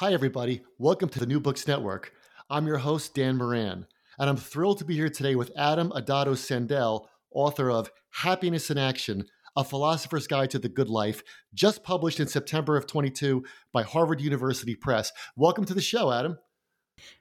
Hi, everybody. Welcome to the New Books Network. I'm your host, Dan Moran, and I'm thrilled to be here today with Adam Adatto Sandel, author of Happiness in Action A Philosopher's Guide to the Good Life, just published in September of 22 by Harvard University Press. Welcome to the show, Adam.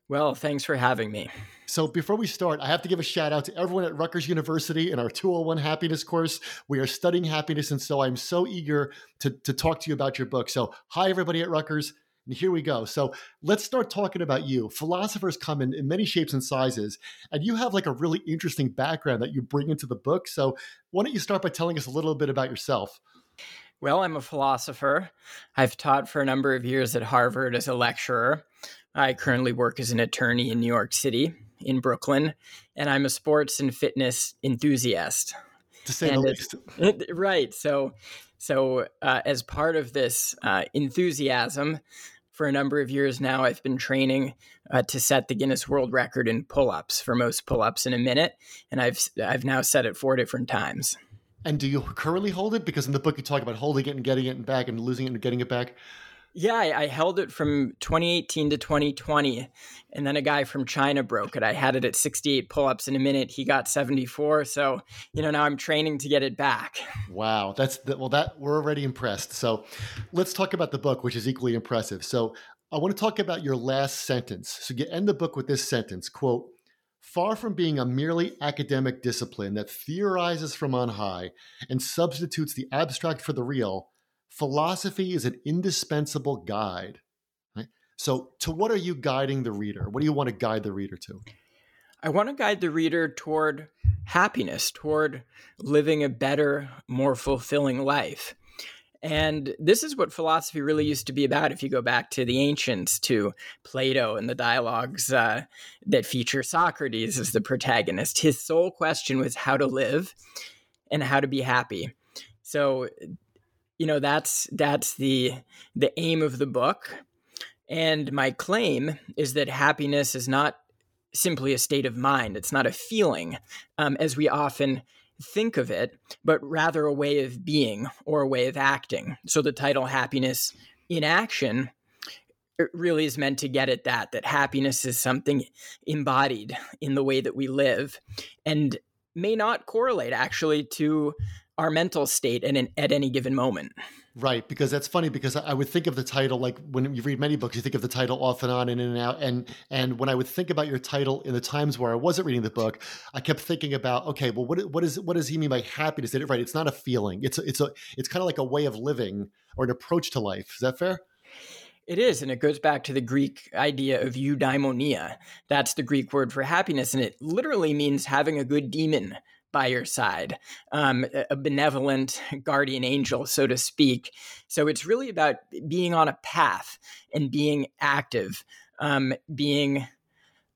Well, thanks for having me. So, before we start, I have to give a shout out to everyone at Rutgers University in our 201 Happiness course. We are studying happiness, and so I'm so eager to, to talk to you about your book. So, hi, everybody at Rutgers. And here we go. So let's start talking about you. Philosophers come in, in many shapes and sizes, and you have like a really interesting background that you bring into the book. So why don't you start by telling us a little bit about yourself? Well, I'm a philosopher. I've taught for a number of years at Harvard as a lecturer. I currently work as an attorney in New York City, in Brooklyn, and I'm a sports and fitness enthusiast. To say and the least. Right. So, so uh, as part of this uh, enthusiasm, for a number of years now, I've been training uh, to set the Guinness World Record in pull-ups for most pull-ups in a minute, and I've I've now set it four different times. And do you currently hold it? Because in the book you talk about holding it and getting it and back and losing it and getting it back. Yeah, I, I, held it from 2018 to 2020, and then a guy from China broke it. I had it at 68 pull-ups in a minute. He got 74, so you know now I'm training to get it back. Wow, that's the, well. That we're already impressed. So let's talk about the book, which is equally impressive. So I want to talk about your last sentence. So you end the book with this sentence: "Quote." Far from being a merely academic discipline that theorizes from on high and substitutes the abstract for the real, philosophy is an indispensable guide. Right? So, to what are you guiding the reader? What do you want to guide the reader to? I want to guide the reader toward happiness, toward living a better, more fulfilling life. And this is what philosophy really used to be about. If you go back to the ancients, to Plato and the dialogues uh, that feature Socrates as the protagonist, his sole question was how to live and how to be happy. So you know that's that's the the aim of the book. And my claim is that happiness is not simply a state of mind. It's not a feeling um, as we often think of it but rather a way of being or a way of acting. So the title happiness in action it really is meant to get at that that happiness is something embodied in the way that we live and may not correlate actually to our mental state at, an, at any given moment. Right, because that's funny because I would think of the title like when you read many books, you think of the title off and on and in and out. And and when I would think about your title in the times where I wasn't reading the book, I kept thinking about okay, well, what what is what does he mean by happiness? It, Right, it's not a feeling. It's a, it's a it's kind of like a way of living or an approach to life. Is that fair? It is, and it goes back to the Greek idea of eudaimonia. That's the Greek word for happiness, and it literally means having a good demon by your side, um, a benevolent guardian angel, so to speak. So it's really about being on a path and being active, um, being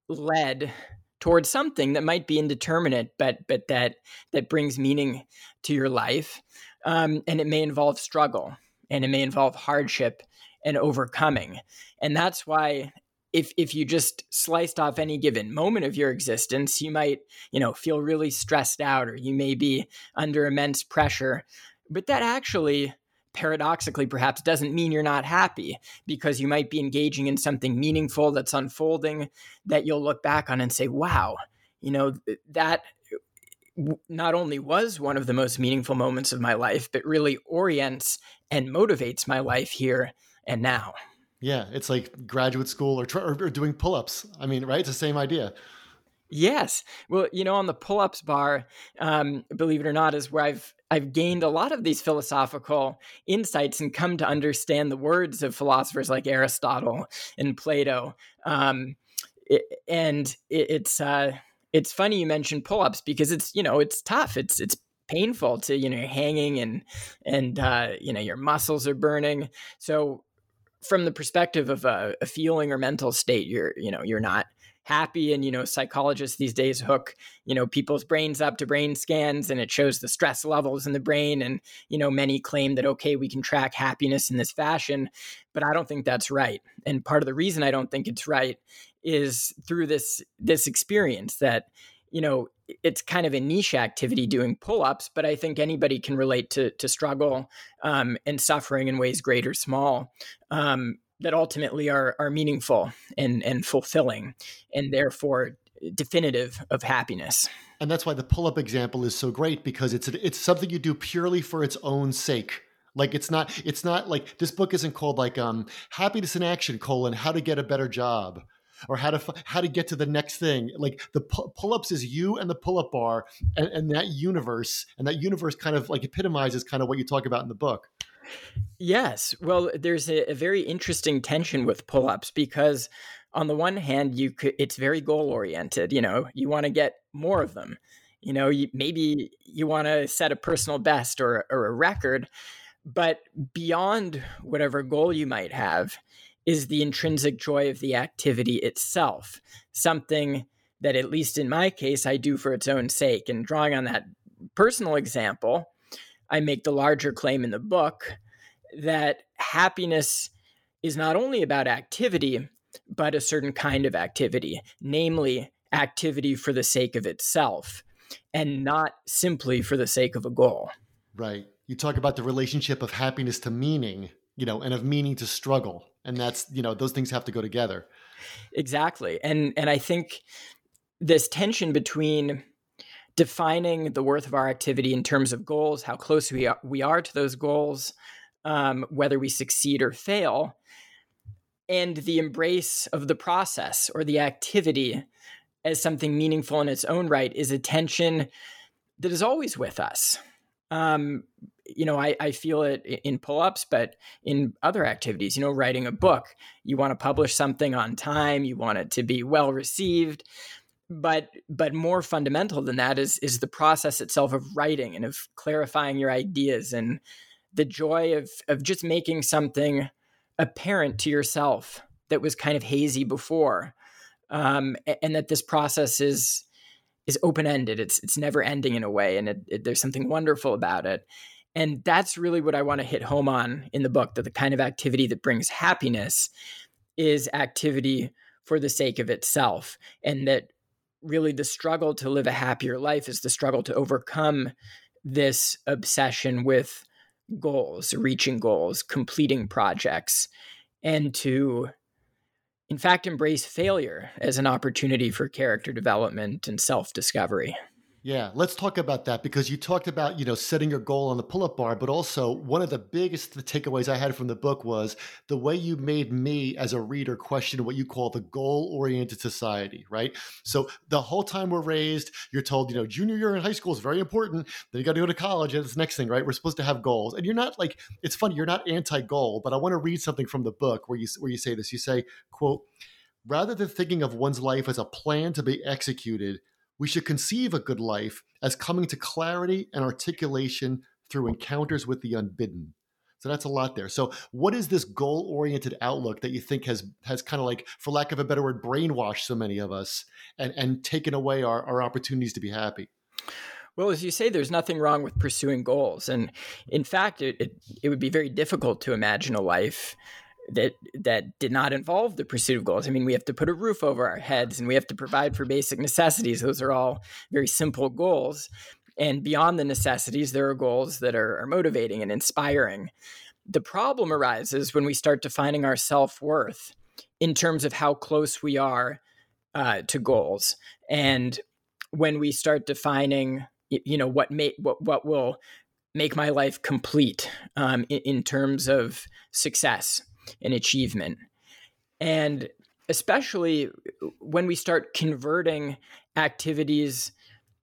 led towards something that might be indeterminate, but but that that brings meaning to your life, um, and it may involve struggle. and it may involve hardship and overcoming. And that's why if if you just sliced off any given moment of your existence, you might, you know, feel really stressed out or you may be under immense pressure. But that actually paradoxically perhaps doesn't mean you're not happy because you might be engaging in something meaningful that's unfolding that you'll look back on and say, "Wow, you know, that not only was one of the most meaningful moments of my life, but really orients and motivates my life here and now." Yeah, it's like graduate school or, or, or doing pull ups. I mean, right? It's the same idea. Yes. Well, you know, on the pull ups bar, um, believe it or not, is where I've I've gained a lot of these philosophical insights and come to understand the words of philosophers like Aristotle and Plato. Um, it, and it, it's uh, it's funny you mentioned pull ups because it's you know it's tough. It's it's painful to you know hanging and and uh, you know your muscles are burning. So from the perspective of a, a, feeling or mental state, you're you know you're not happy, and you know psychologists these days hook you know people's brains up to brain scans, and it shows the stress levels in the brain, and you know many claim that okay we can track happiness in this fashion, but I don't think that's right, and part of the reason I don't think it's right is through this this experience that you know it's kind of a niche activity doing pull-ups but i think anybody can relate to to struggle um, and suffering in ways great or small um, that ultimately are are meaningful and and fulfilling and therefore definitive of happiness. And that's why the pull-up example is so great because it's it's something you do purely for its own sake. Like it's not it's not like this book isn't called like um happiness in action colon how to get a better job or how to how to get to the next thing. Like the pull ups is you and the pull up bar and, and that universe, and that universe kind of like epitomizes kind of what you talk about in the book. Yes. Well, there's a, a very interesting tension with pull ups because on the one hand, you could, it's very goal oriented. You know, you want to get more of them. You know, you, maybe you want to set a personal best or, or a record, but beyond whatever goal you might have, is the intrinsic joy of the activity itself, something that, at least in my case, I do for its own sake. And drawing on that personal example, I make the larger claim in the book that happiness is not only about activity, but a certain kind of activity, namely activity for the sake of itself and not simply for the sake of a goal. Right. You talk about the relationship of happiness to meaning, you know, and of meaning to struggle and that's you know those things have to go together. Exactly. And and i think this tension between defining the worth of our activity in terms of goals how close we are, we are to those goals um, whether we succeed or fail and the embrace of the process or the activity as something meaningful in its own right is a tension that is always with us um, you know, I, I feel it in pull ups, but in other activities, you know, writing a book, you want to publish something on time, you want it to be well received. But but more fundamental than that is is the process itself of writing and of clarifying your ideas and the joy of of just making something apparent to yourself that was kind of hazy before. Um, and that this process is is open ended. It's it's never ending in a way, and it, it, there's something wonderful about it. And that's really what I want to hit home on in the book that the kind of activity that brings happiness is activity for the sake of itself. And that really the struggle to live a happier life is the struggle to overcome this obsession with goals, reaching goals, completing projects, and to, in fact, embrace failure as an opportunity for character development and self discovery. Yeah, let's talk about that because you talked about, you know, setting your goal on the pull-up bar, but also one of the biggest takeaways I had from the book was the way you made me as a reader question what you call the goal-oriented society, right? So the whole time we're raised, you're told, you know, junior year in high school is very important. Then you got to go to college and it's the next thing, right? We're supposed to have goals. And you're not like it's funny, you're not anti-goal, but I want to read something from the book where you where you say this. You say, quote, rather than thinking of one's life as a plan to be executed, we should conceive a good life as coming to clarity and articulation through encounters with the unbidden. So that's a lot there. So what is this goal-oriented outlook that you think has has kind of like, for lack of a better word, brainwashed so many of us and, and taken away our, our opportunities to be happy? Well, as you say, there's nothing wrong with pursuing goals. And in fact, it, it, it, would be very difficult to imagine a life that that did not involve the pursuit of goals. I mean, we have to put a roof over our heads and we have to provide for basic necessities. Those are all very simple goals. And beyond the necessities, there are goals that are, are motivating and inspiring. The problem arises when we start defining our self worth in terms of how close we are uh, to goals. And when we start defining you know what may what what will make my life complete um, in, in terms of success and achievement. And especially when we start converting activities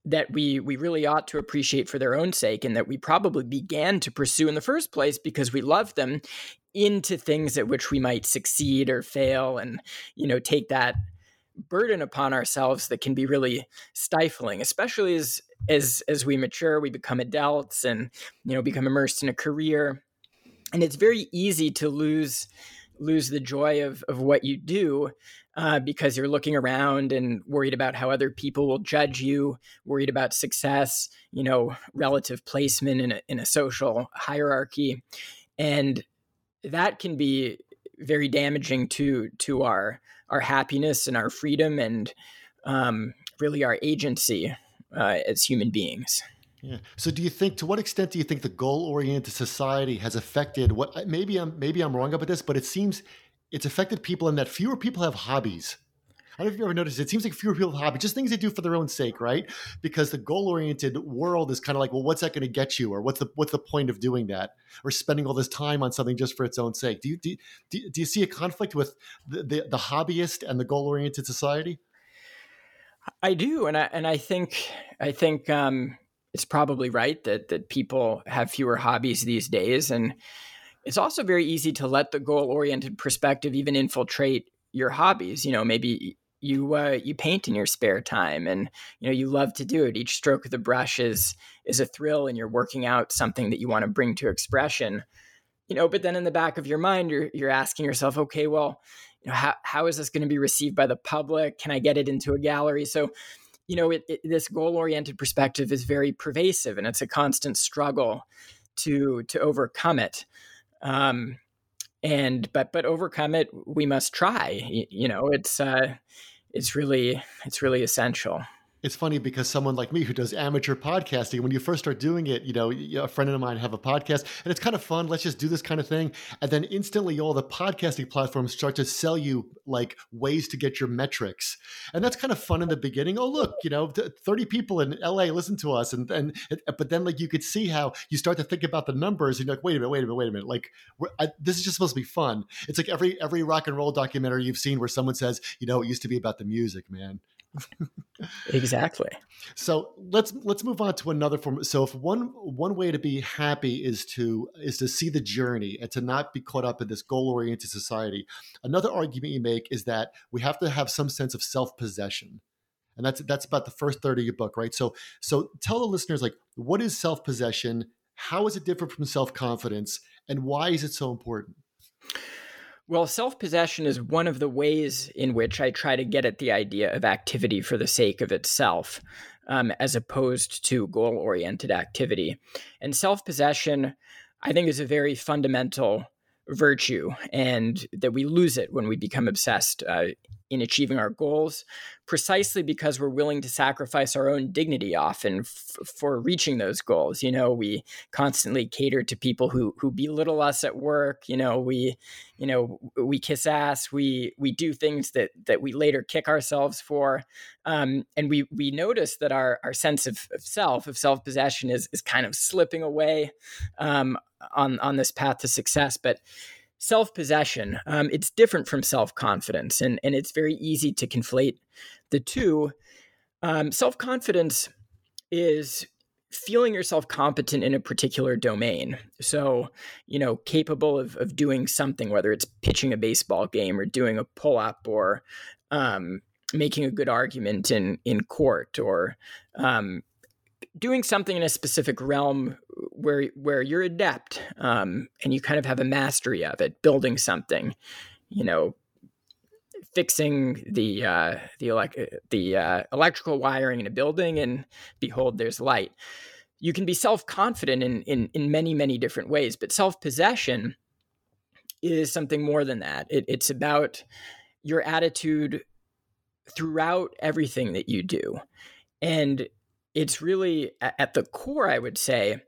that we we really ought to appreciate for their own sake and that we probably began to pursue in the first place because we love them into things at which we might succeed or fail and you know take that burden upon ourselves that can be really stifling especially as as as we mature we become adults and you know become immersed in a career and it's very easy to lose lose the joy of of what you do uh, because you're looking around and worried about how other people will judge you, worried about success, you know, relative placement in a, in a social hierarchy, and that can be very damaging to to our our happiness and our freedom and um, really our agency uh, as human beings. Yeah. So, do you think to what extent do you think the goal-oriented society has affected what? Maybe I'm maybe I'm wrong about this, but it seems it's affected people in that fewer people have hobbies. I don't know if you ever noticed. It seems like fewer people have hobbies, just things they do for their own sake, right? Because the goal-oriented world is kind of like, well, what's that going to get you, or what's the what's the point of doing that, or spending all this time on something just for its own sake? Do you do, do, do you see a conflict with the, the, the hobbyist and the goal-oriented society? I do, and I and I think I think um, it's probably right that that people have fewer hobbies these days, and it's also very easy to let the goal-oriented perspective even infiltrate your hobbies. You know, maybe you uh, you paint in your spare time, and you know you love to do it. Each stroke of the brush is is a thrill, and you're working out something that you want to bring to expression. You know, but then in the back of your mind, you're you're asking yourself, okay, well, you know, how how is this going to be received by the public? Can I get it into a gallery? So, you know, it, it, this goal oriented perspective is very pervasive, and it's a constant struggle to to overcome it. Um, and but but overcome it we must try you, you know it's uh it's really it's really essential it's funny because someone like me who does amateur podcasting, when you first start doing it, you know, a friend of mine have a podcast and it's kind of fun. Let's just do this kind of thing. And then instantly all the podcasting platforms start to sell you like ways to get your metrics. And that's kind of fun in the beginning. Oh, look, you know, 30 people in LA listen to us. And, and, but then like you could see how you start to think about the numbers and you're like, wait a minute, wait a minute, wait a minute. Like I, this is just supposed to be fun. It's like every, every rock and roll documentary you've seen where someone says, you know, it used to be about the music, man exactly. So let's let's move on to another form. So if one one way to be happy is to is to see the journey and to not be caught up in this goal oriented society. Another argument you make is that we have to have some sense of self possession, and that's that's about the first third of your book, right? So so tell the listeners like what is self possession, how is it different from self confidence, and why is it so important? Well, self possession is one of the ways in which I try to get at the idea of activity for the sake of itself, um, as opposed to goal oriented activity. And self possession, I think, is a very fundamental virtue, and that we lose it when we become obsessed uh, in achieving our goals precisely because we're willing to sacrifice our own dignity often f- for reaching those goals. You know we constantly cater to people who who belittle us at work you know we you know we kiss ass we we do things that that we later kick ourselves for um, and we we notice that our our sense of, of self of self possession is is kind of slipping away um, on on this path to success. But self possession, um, it's different from self confidence, and, and it's very easy to conflate the two. Um, self confidence is feeling yourself competent in a particular domain. So, you know, capable of, of doing something, whether it's pitching a baseball game or doing a pull up or um, making a good argument in, in court or um, doing something in a specific realm where where you're adept um, and you kind of have a mastery of it, building something, you know, fixing the uh, the elect- the uh, electrical wiring in a building, and behold, there's light. You can be self confident in, in in many many different ways, but self possession is something more than that. It, it's about your attitude throughout everything that you do, and it's really at the core, I would say,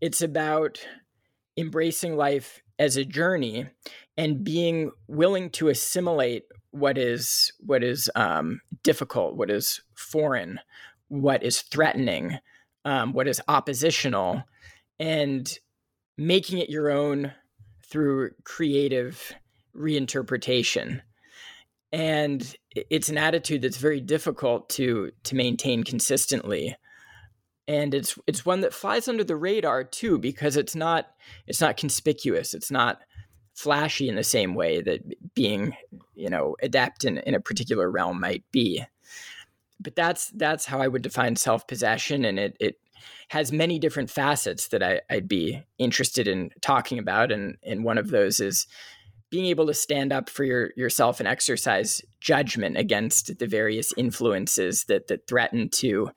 it's about embracing life as a journey and being willing to assimilate what is what is um, difficult, what is foreign, what is threatening, um, what is oppositional, and making it your own through creative reinterpretation. And it's an attitude that's very difficult to to maintain consistently and it's it's one that flies under the radar too because it's not it's not conspicuous. It's not flashy in the same way that being you know adept in, in a particular realm might be. But that's that's how i would define self-possession and it it has many different facets that I, would be interested in talking about. And and one of those is being able to stand up for your, yourself and exercise judgment against the various influences that that threaten to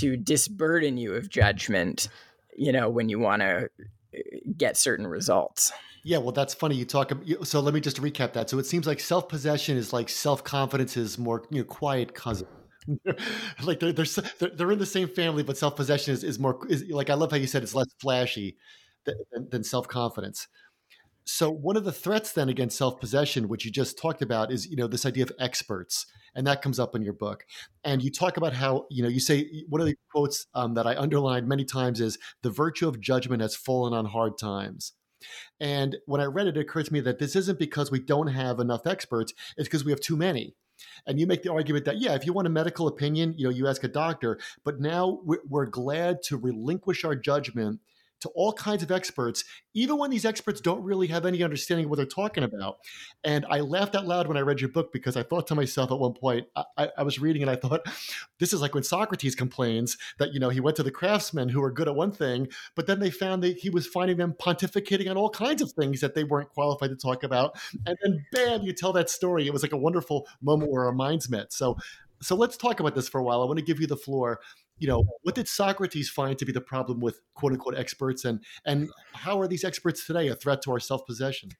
to disburden you of judgment, you know, when you want to uh, get certain results. Yeah, well, that's funny. You talk. So let me just recap that. So it seems like self possession is like self confidence is more you know quiet cousin. like they're, they're they're in the same family, but self possession is, is more is like I love how you said it's less flashy than, than self confidence. So one of the threats then against self possession, which you just talked about, is you know this idea of experts and that comes up in your book. And you talk about how you know you say one of the quotes um, that I underlined many times is the virtue of judgment has fallen on hard times. And when I read it, it occurred to me that this isn't because we don't have enough experts; it's because we have too many. And you make the argument that yeah, if you want a medical opinion, you know, you ask a doctor. But now we're glad to relinquish our judgment to all kinds of experts, even when these experts don't really have any understanding of what they're talking about. And I laughed out loud when I read your book because I thought to myself at one point, I, I was reading and I thought, this is like when Socrates complains that, you know, he went to the craftsmen who were good at one thing, but then they found that he was finding them pontificating on all kinds of things that they weren't qualified to talk about. And then bam, you tell that story. It was like a wonderful moment where our minds met. So so let's talk about this for a while. I want to give you the floor you know what did socrates find to be the problem with quote unquote experts? And and how are these experts today a threat to our self-possession?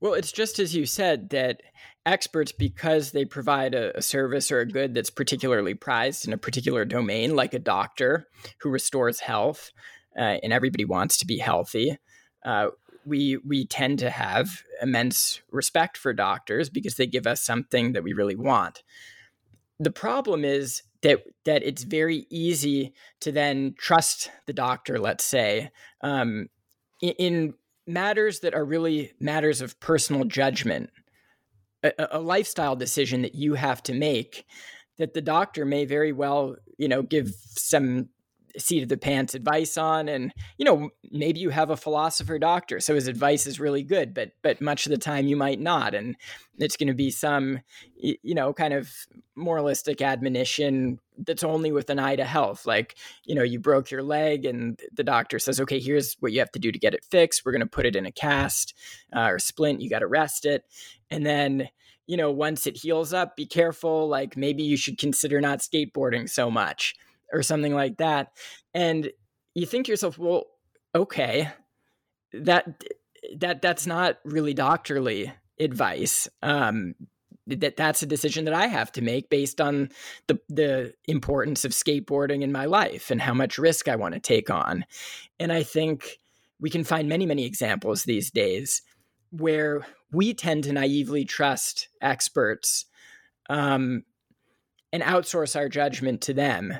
Well it's just as you said that experts because they provide a, a, service or a good that's particularly prized in a particular domain like a doctor who restores health uh, and everybody wants to be healthy uh, we we tend to have immense respect for doctors because they give us something that we really want. The problem is that that it's very easy to then trust the doctor, let's say, um, in, in, matters that are really matters of personal judgment, a, a, lifestyle decision that you have to make. That the doctor may very well, you know, give some seat of the pants advice on and you know maybe you have a philosopher doctor so his advice is really good but but much of the time you might not and it's going to be some you know kind of moralistic admonition that's only with an eye to health like you know you broke your leg and the doctor says okay here's what you have to do to get it fixed. We're going to put it in a cast uh, or splint. You got to rest it. And then you know once it heals up be careful like maybe you should consider not skateboarding so much or something like that. And you think to yourself, well, okay, that that that's not really doctorly advice. Um, that that's a decision that I have to make based on the the importance of skateboarding in my life and how much risk I want to take on. And I think we can find many many examples these days where we tend to naively trust experts um, and outsource our judgment to them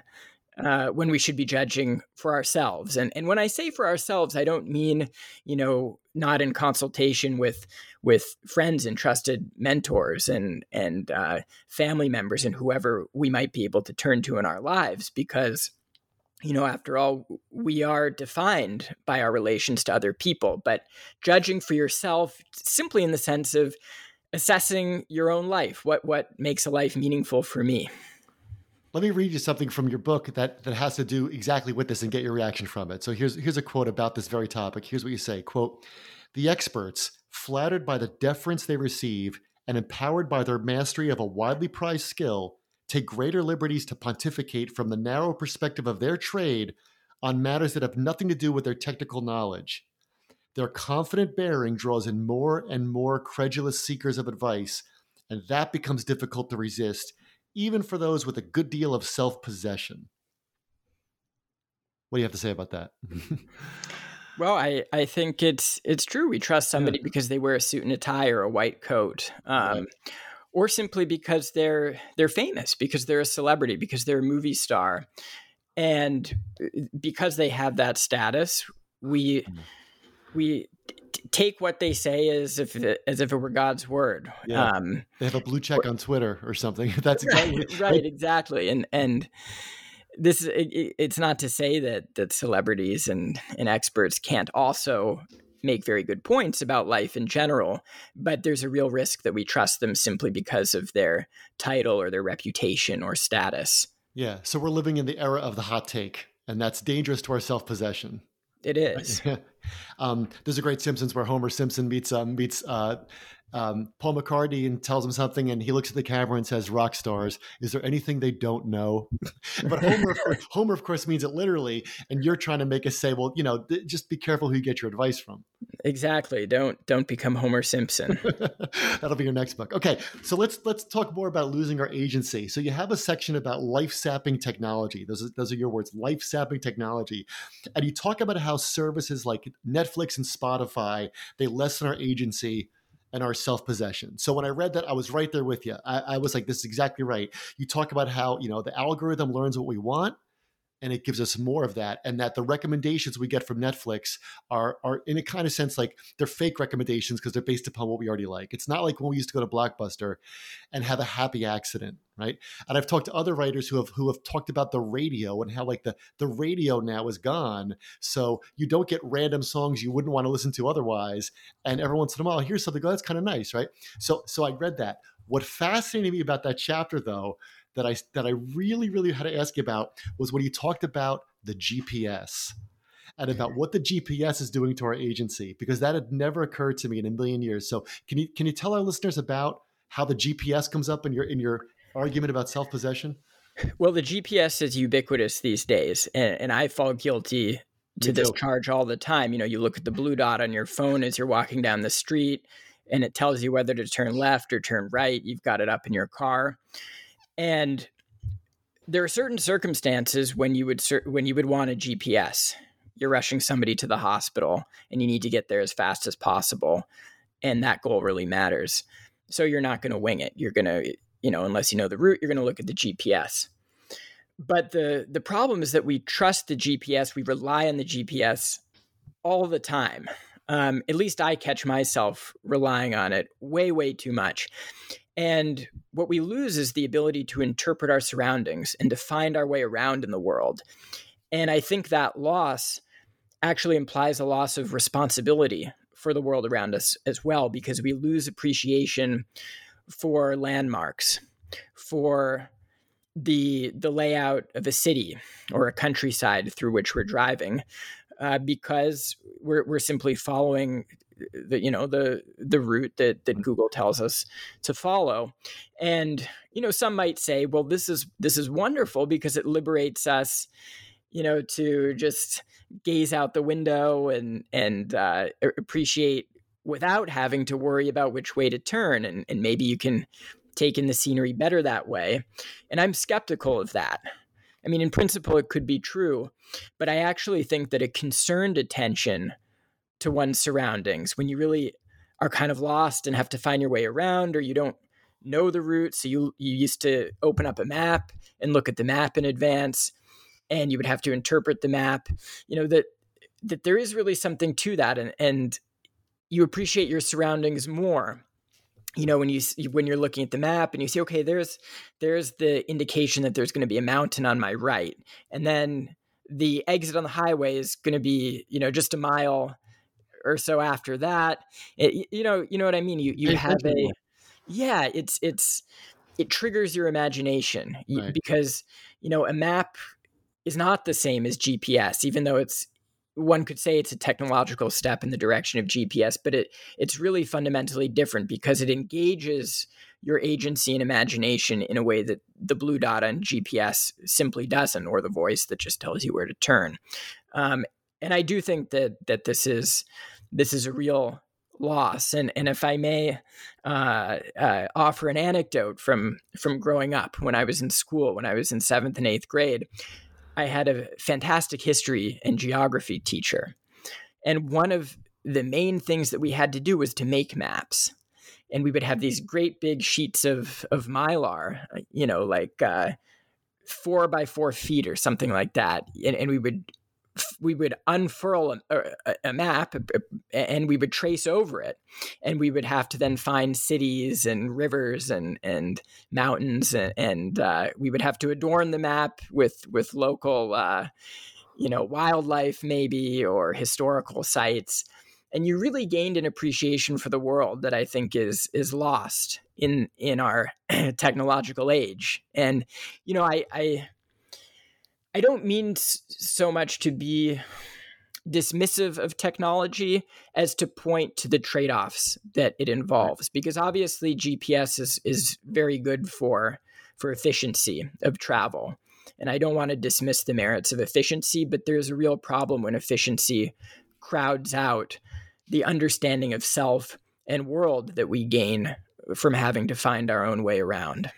uh, when we should be judging for ourselves. And and when I say for ourselves, I don't mean you know not in consultation with with friends and trusted mentors and and uh, family members and whoever we might be able to turn to in our lives, because you know after all we are defined by our relations to other people. But judging for yourself simply in the sense of assessing your own life, what what makes a life meaningful for me. Let me read you something from your book that, that has to do exactly with this and get your reaction from it. So here's here's a quote about this very topic. Here's what you say, quote, the experts, flattered by the deference they receive, and empowered by their mastery of a widely prized skill, take greater liberties to pontificate from the narrow perspective of their trade on matters that have nothing to do with their technical knowledge. Their confident bearing draws in more and more credulous seekers of advice, and that becomes difficult to resist, even for those with a good deal of self possession. What do you have to say about that? Well, I, I think it's it's true. We trust somebody yeah. because they wear a suit and a tie or a white coat, um, right. or simply because they're they're famous, because they're a celebrity, because they're a movie star, and uh, because they have that status, we mm. we take what they say as if it, as if it were God's word. Yeah. Um, they have a blue check on Twitter or something. That's exactly right, right. Exactly, and and this it, it's not to say that that celebrities and and experts can't also make very good points about life in general, but there's a real risk that we trust them simply because of their title or their reputation or status. Yeah, so we're living in the era of the hot take, and that's dangerous to our self possession. It is. um, there's a great Simpsons where Homer Simpson meets um, meets uh, um, Paul McCartney and tells him something, and he looks at the camera and says, "Rock stars, is there anything they don't know?" but Homer, of course, Homer, of course, means it literally, and you're trying to make us say, "Well, you know, th- just be careful who you get your advice from." Exactly. Don't don't become Homer Simpson. That'll be your next book. Okay, so let's let's talk more about losing our agency. So you have a section about life sapping technology. Those are, those are your words, life sapping technology, and you talk about how services like Netflix and Spotify they lessen our agency and our self possession. So when I read that, I was right there with you. I, I, was like, this is exactly right. You talk about how, you know, the algorithm learns what we want and it gives us more of that and that the recommendations we get from netflix are are in a kind of sense like they're fake recommendations because they're based upon what we already like. It's not like when we used to go to blockbuster and have a happy accident right? And i've talked to other writers who have who have talked about the radio and how like the the radio now is gone so you don't get random songs you wouldn't want to listen to otherwise and every once in a while here's something oh that's kind of nice right? So so i read that. What fascinated me about that chapter though that I that I really really had to ask you about was when you talked about the GPS and about mm-hmm. what the GPS is doing to our agency because that had never occurred to me in a million years. So can you can you tell our listeners about how the GPS comes up in your in your argument about self possession? Well, the GPS is ubiquitous these days, and, and I fall guilty to this charge all the time. You know, you look at the blue dot on your phone as you're walking down the street, and it tells you whether to turn left or turn right. You've got it up in your car. And there are certain circumstances when you would when you would want a GPS. You're rushing somebody to the hospital and you need to get there as fast as possible, and that goal really matters. So you're not going to wing it. You're going to, you know, unless you know the route, you're going to look at the GPS. But the the problem is that we trust the GPS, we rely on the GPS all the time. Um, at least I catch myself relying on it way, way too much. And what we lose is the ability to interpret our surroundings and to find our way around in the world. And I think that loss actually implies a loss of responsibility for the world around us as well, because we lose appreciation for landmarks, for the the layout of a city or a countryside through which we're driving, uh, because we're we're simply following the you know the the route that that Google tells us to follow. And you know, some might say, well, this is this is wonderful because it liberates us, you know, to just gaze out the window and and uh, appreciate without having to worry about which way to turn, and and maybe you can take in the scenery better that way. And I'm skeptical of that. I mean, in principle, it could be true, but I actually think that a concerned attention to one's surroundings. When you really are kind of lost and have to find your way around or you don't know the route so you you used to open up a map and look at the map in advance and you would have to interpret the map you know that that there is really something to that and and you appreciate your surroundings more you know when you when you're looking at the map and you see okay there's there's the indication that there's going to be a mountain on my right and then the exit on the highway is going to be you know just a mile or so after that. It, you know, you know what I mean. You you have a yeah. It's it's it triggers your imagination right. because you know a map is not the same as GPS, even though it's one could say it's a technological step in the direction of GPS, but it it's really fundamentally different because it engages your agency and imagination in a way that the blue dot on GPS simply doesn't, or the voice that just tells you where to turn. Um, and I do think that that this is this is a real loss. And and if I may uh, uh, offer an anecdote from from growing up when I was in school, when I was in seventh and eighth grade, I had a fantastic history and geography teacher, and one of the main things that we had to do was to make maps. And we would have these great big sheets of of mylar, you know, like uh, four by four feet or something like that, and, and we would we would unfurl a, a, map and we would trace over it. And we would have to then find cities and rivers and, and mountains and, and uh, we would have to adorn the map with with local uh, you know wildlife maybe or historical sites. And you really gained an appreciation for the world that I think is is lost in in our technological age. And you know I, I I don't mean so much to be dismissive of technology as to point to the trade-offs that it involves because obviously GPS is is very good for for efficiency of travel and I don't want to dismiss the merits of efficiency but there's a real problem when efficiency crowds out the understanding of self and world that we gain from having to find our own way around.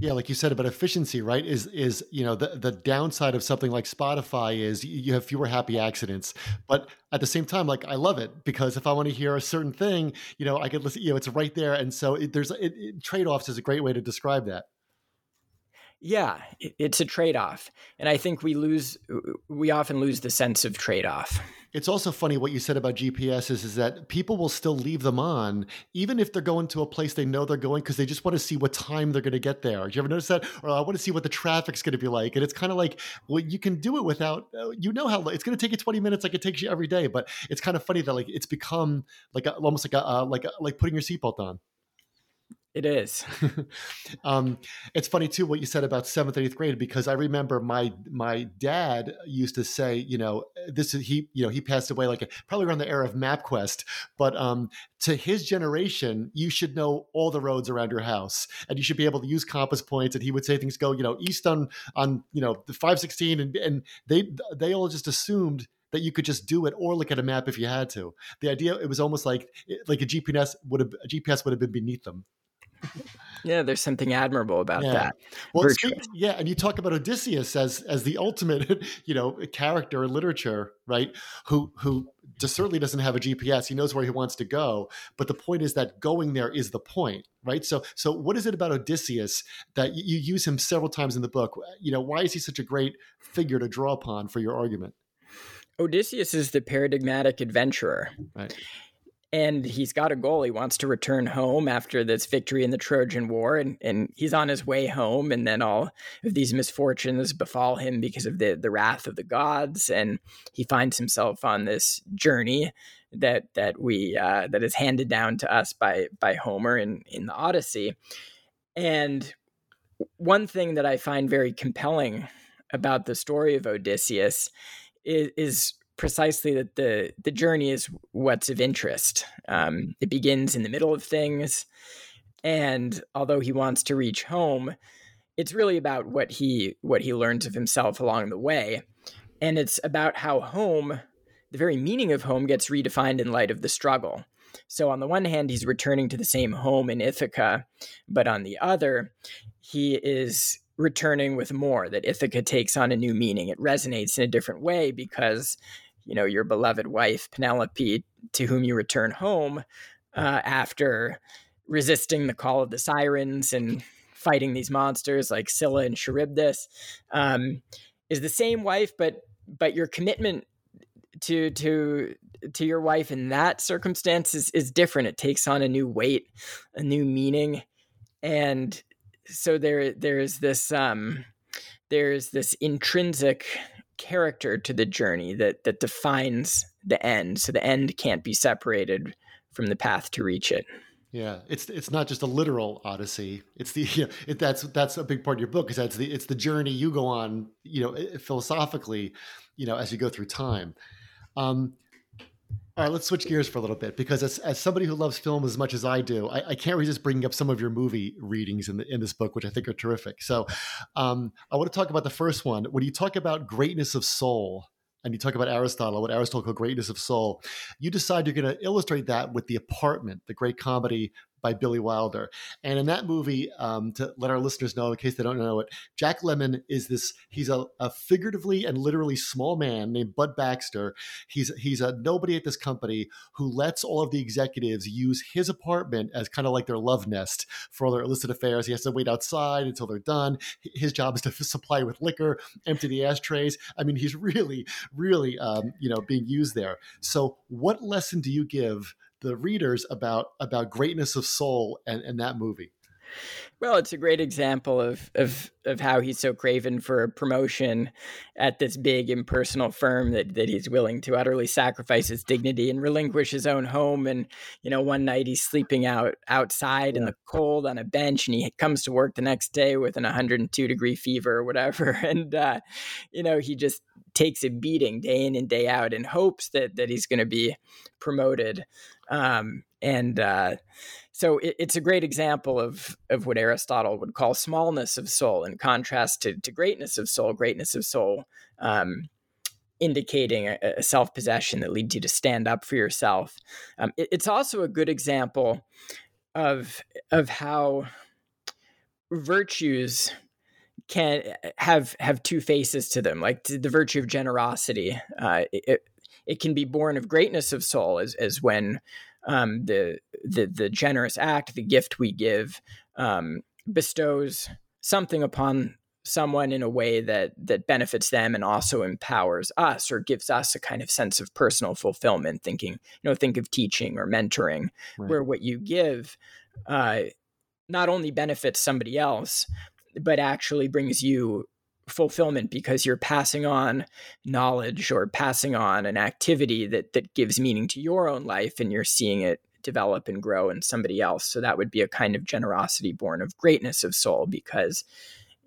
Yeah, like you said about efficiency, right? Is is you know the the downside of something like Spotify is you have fewer happy accidents, but at the same time, like I love it because if I want to hear a certain thing, you know, I could listen. You know, it's right there, and so it, there's it, it, trade offs is a great way to describe that. Yeah, it's a trade off, and I think we lose we often lose the sense of trade off. It's also funny what you said about GPS is, is that people will still leave them on even if they're going to a place they know they're going because they just want to see what time they're going to get there. Do you ever notice that? Or I want to see what the traffic's going to be like. And it's kind of like, well, you can do it without, uh, you know how it's going to take you 20 minutes like it takes you every day. But it's kind of funny that like it's become like a, almost like a, uh, like a, like putting your seatbelt on. It is. um, it's funny too what you said about seventh eighth grade because I remember my my dad used to say, you know, this is he, you know, he passed away like a, probably around the era of MapQuest, but um, to his generation, you should know all the roads around your house, and you should be able to use compass points. And he would say things go, you know, east on on you know the five sixteen, and and they they all just assumed that you could just do it or look at a map if you had to. The idea it was almost like like a GPS would have a GPS would have been beneath them yeah, there's something admirable about yeah. that. Well, yeah, and you talk about Odysseus as as the ultimate, you know, character in literature, right? Who who just certainly doesn't have a GPS. He knows where he wants to go, but the point is that going there is the point, right? So so what is it about Odysseus that you, you use him several times in the book? You know, why is he such a great figure to draw upon for your argument? Odysseus is the paradigmatic adventurer. Right and he's got a goal. He wants to return home after this victory in the Trojan War, and, and he's on his way home. And then all of these misfortunes befall him because of the, the wrath of the gods, and he finds himself on this journey that that we uh, that is handed down to us by by Homer in in the Odyssey. And one thing that I find very compelling about the story of Odysseus is, is precisely that the the journey is what's of interest. Um, it begins in the middle of things, and although he wants to reach home, it's really about what he what he learns of himself along the way, and it's about how home, the very meaning of home, gets redefined in light of the struggle. So on the one hand, he's returning to the same home in Ithaca, but on the other, he is returning with more that Ithaca takes on a new meaning. It resonates in a different way because you know your beloved wife Penelope, to whom you return home uh, after resisting the call of the sirens and fighting these monsters like Scylla and Charybdis, um, is the same wife, but but your commitment to to to your wife in that circumstance is, is different. It takes on a new weight, a new meaning, and so there there is this um, there's this intrinsic character to the journey that that defines the end. So the end can't be separated from the path to reach it. Yeah, it's it's not just a literal odyssey. It's the you know, it, that's that's a big part of your book because that's the it's the journey you go on. You know, philosophically, you know, as you go through time. Um, all right, let's switch gears for a little bit because as, as somebody who loves film as much as I do, I, I can't resist bringing up some of your movie readings in the, in this book, which I think are terrific. So, um, I want to talk about the first one. When you talk about greatness of soul, and you talk about Aristotle, what Aristotle called greatness of soul, you decide you're going to illustrate that with The Apartment, the great comedy by Billy Wilder. And in that movie, um, to let our listeners know, in case they don't know it, Jack Lemmon is this, he's a, a, figuratively and literally small man named Bud Baxter. He's, he's a nobody at this company who lets all of the executives use his apartment as kind of like their love nest for all their illicit affairs. He has to wait outside until they're done. His job is to supply with liquor, empty the ashtrays. I mean, he's really, really, um, you know, being used there. So what lesson do you give the readers about about greatness of soul and, and that movie. Well, it's a great example of, of of how he's so craven for a promotion at this big impersonal firm that, that he's willing to utterly sacrifice his dignity and relinquish his own home. And you know, one night he's sleeping out outside yeah. in the cold on a bench, and he comes to work the next day with an 102 degree fever or whatever. And uh, you know, he just takes a beating day in and day out in hopes that that he's going to be promoted. Um, and uh, so it, it's a great example of of what Aristotle would call smallness of soul, in contrast to, to greatness of soul. Greatness of soul, um, indicating a, a self possession that leads you to stand up for yourself. Um, it, it's also a good example of of how virtues can have have two faces to them like the virtue of generosity uh, it, it can be born of greatness of soul as, as when um, the, the the generous act, the gift we give, um, bestows something upon someone in a way that that benefits them and also empowers us or gives us a kind of sense of personal fulfillment thinking you know think of teaching or mentoring right. where what you give uh, not only benefits somebody else but actually brings you fulfillment because you're passing on knowledge or passing on an activity that that gives meaning to your own life and you're seeing it develop and grow in somebody else. So that would be a kind of generosity born of greatness of soul because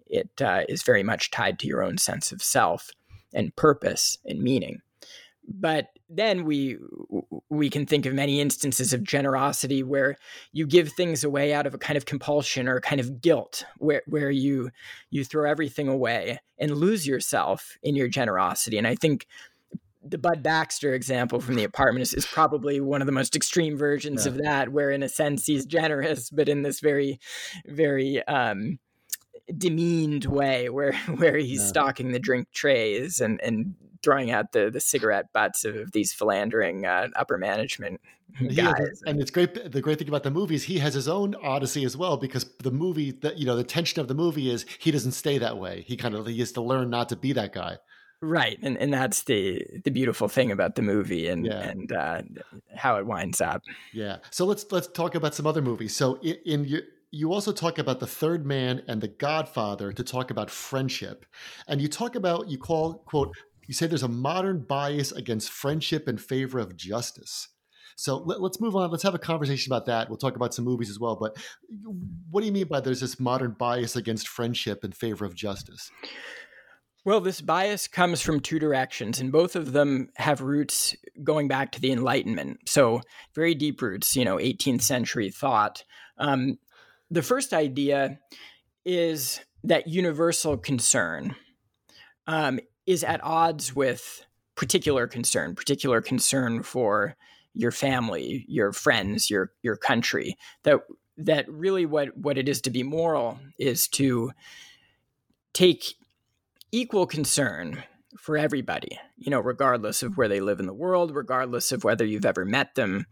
it uh, is very much tied to your own sense of self and purpose and meaning but then we we can think of many instances of generosity where you give things away out of a kind of compulsion or a kind of guilt where where you you throw everything away and lose yourself in your generosity and i think the Bud Baxter example from the apartment is, is probably one of the most extreme versions yeah. of that, where in a sense he's generous, but in this very, very um, demeaned way, where where he's yeah. stocking the drink trays and and throwing out the the cigarette butts of these philandering uh, upper management guys. Has, and it's great. The great thing about the movie is he has his own odyssey as well, because the movie that you know the tension of the movie is he doesn't stay that way. He kind of he has to learn not to be that guy. Right, and and that's the the beautiful thing about the movie and yeah. and uh, how it winds up. Yeah. So let's let's talk about some other movies. So in, in your you also talk about the third man and the godfather to talk about friendship and you talk about you call quote you say there's a modern bias against friendship in favor of justice. So let, us move on. Let's have a conversation about that. We'll talk about some movies as well. But what do you mean by there's this modern bias against friendship in favor of justice? Well, this bias comes from two directions, and both of them have roots going back to the Enlightenment. So, very deep roots, you know, 18th century thought. Um, the first idea is that universal concern um, is at odds with particular concern, particular concern for your family, your friends, your your country. That that really what what it is to be moral is to take equal concern for everybody, you know, regardless of mm. where they live in the world, regardless of whether you've ever met them,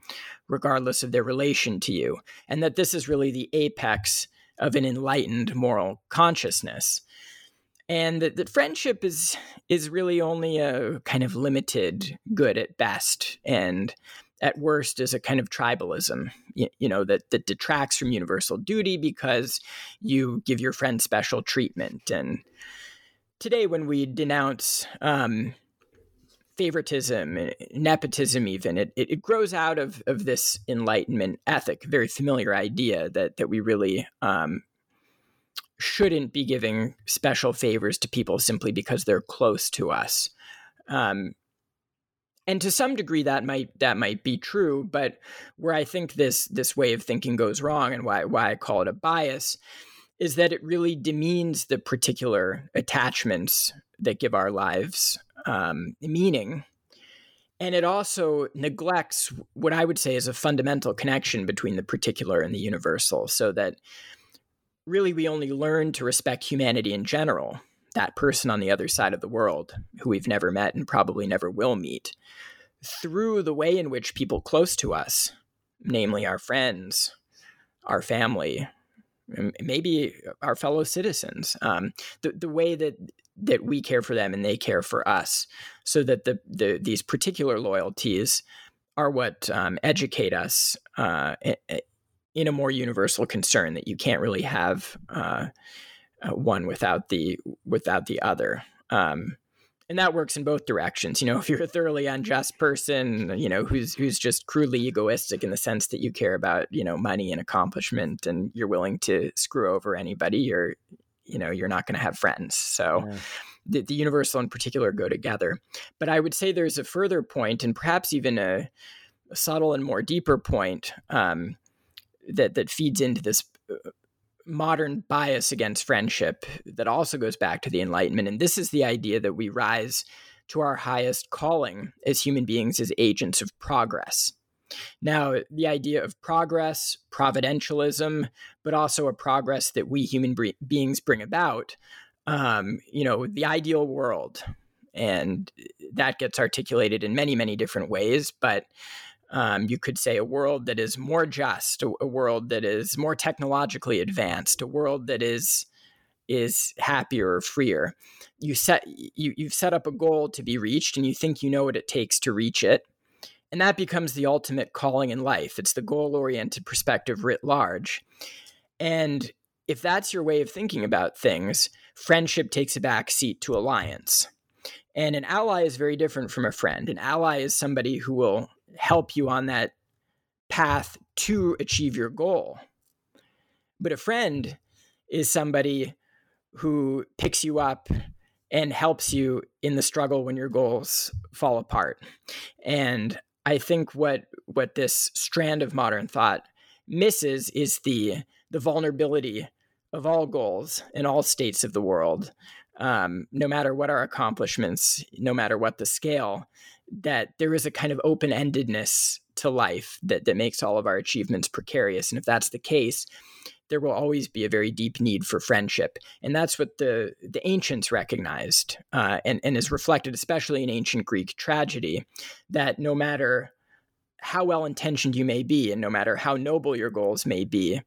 regardless of their relation to you. And that this is really the apex of an enlightened moral consciousness and that, that friendship is is really only a kind of limited good at best and at worst is a kind of tribalism you, you, know that that detracts from universal duty because you give your friend special treatment and today when we denounce um, favoritism nepotism even it, it, grows out of, of this enlightenment ethic very familiar idea that that we really um, shouldn't be giving special favors to people simply because they're close to us. Um, and to some degree that might that might be true but where i think this this way of thinking goes wrong and why why i call it a bias is that it really demeans the particular attachments that give our lives um, meaning. And it also neglects what i would say is a fundamental connection between the particular and the universal so that really we only learn to respect humanity in general that person on the other side of the world who we've never met and probably never will meet through the way in which people close to us, namely our friends, our family, maybe our fellow citizens, um, the, the way that that we care for them and they care for us, so that the, the these particular loyalties are what um, educate us uh, in a more universal concern that you can't really have uh, uh, one without the without the other. Um, and that works in both directions. You know, if you're a thoroughly unjust person, you know, who's who's just crudely egoistic in the sense that you care about, you know, money and accomplishment and you're willing to screw over anybody, you're you know, you're not going to have friends. So yeah. the, the universal in particular go together. But I would say there's a further point and perhaps even a, a subtle and more deeper point um, that that feeds into this uh, modern bias against friendship that also goes back to the Enlightenment. And this is the idea that we rise to our highest calling as human beings as agents of progress. Now, the idea of progress, providentialism, but also a progress that we human bre- beings bring about, um, you know, the ideal world. And that gets articulated in many, many different ways. But um, you could say a world that is more just, a, a, world that is more technologically advanced, a world that is is happier or freer. You set you you've set up a goal to be reached, and you think you know what it takes to reach it, and that becomes the ultimate calling in life. It's the goal oriented perspective writ large, and if that's your way of thinking about things, friendship takes a back seat to alliance. And an ally is very different from a friend. An ally is somebody who will help you on that path to achieve your goal. But a friend is somebody who picks you up and helps you in the struggle when your goals fall apart. And I think what what this strand of modern thought misses is the the vulnerability of all goals in all states of the world, um, no matter what our accomplishments, no matter what the scale, that there is a kind of open endedness to life that, that makes all of our achievements precarious. And if that's the case, there will always be a very deep need for friendship. And that's what the, the ancients recognized uh, and, and is reflected, especially in ancient Greek tragedy, that no matter how well intentioned you may be, and no matter how noble your goals may be,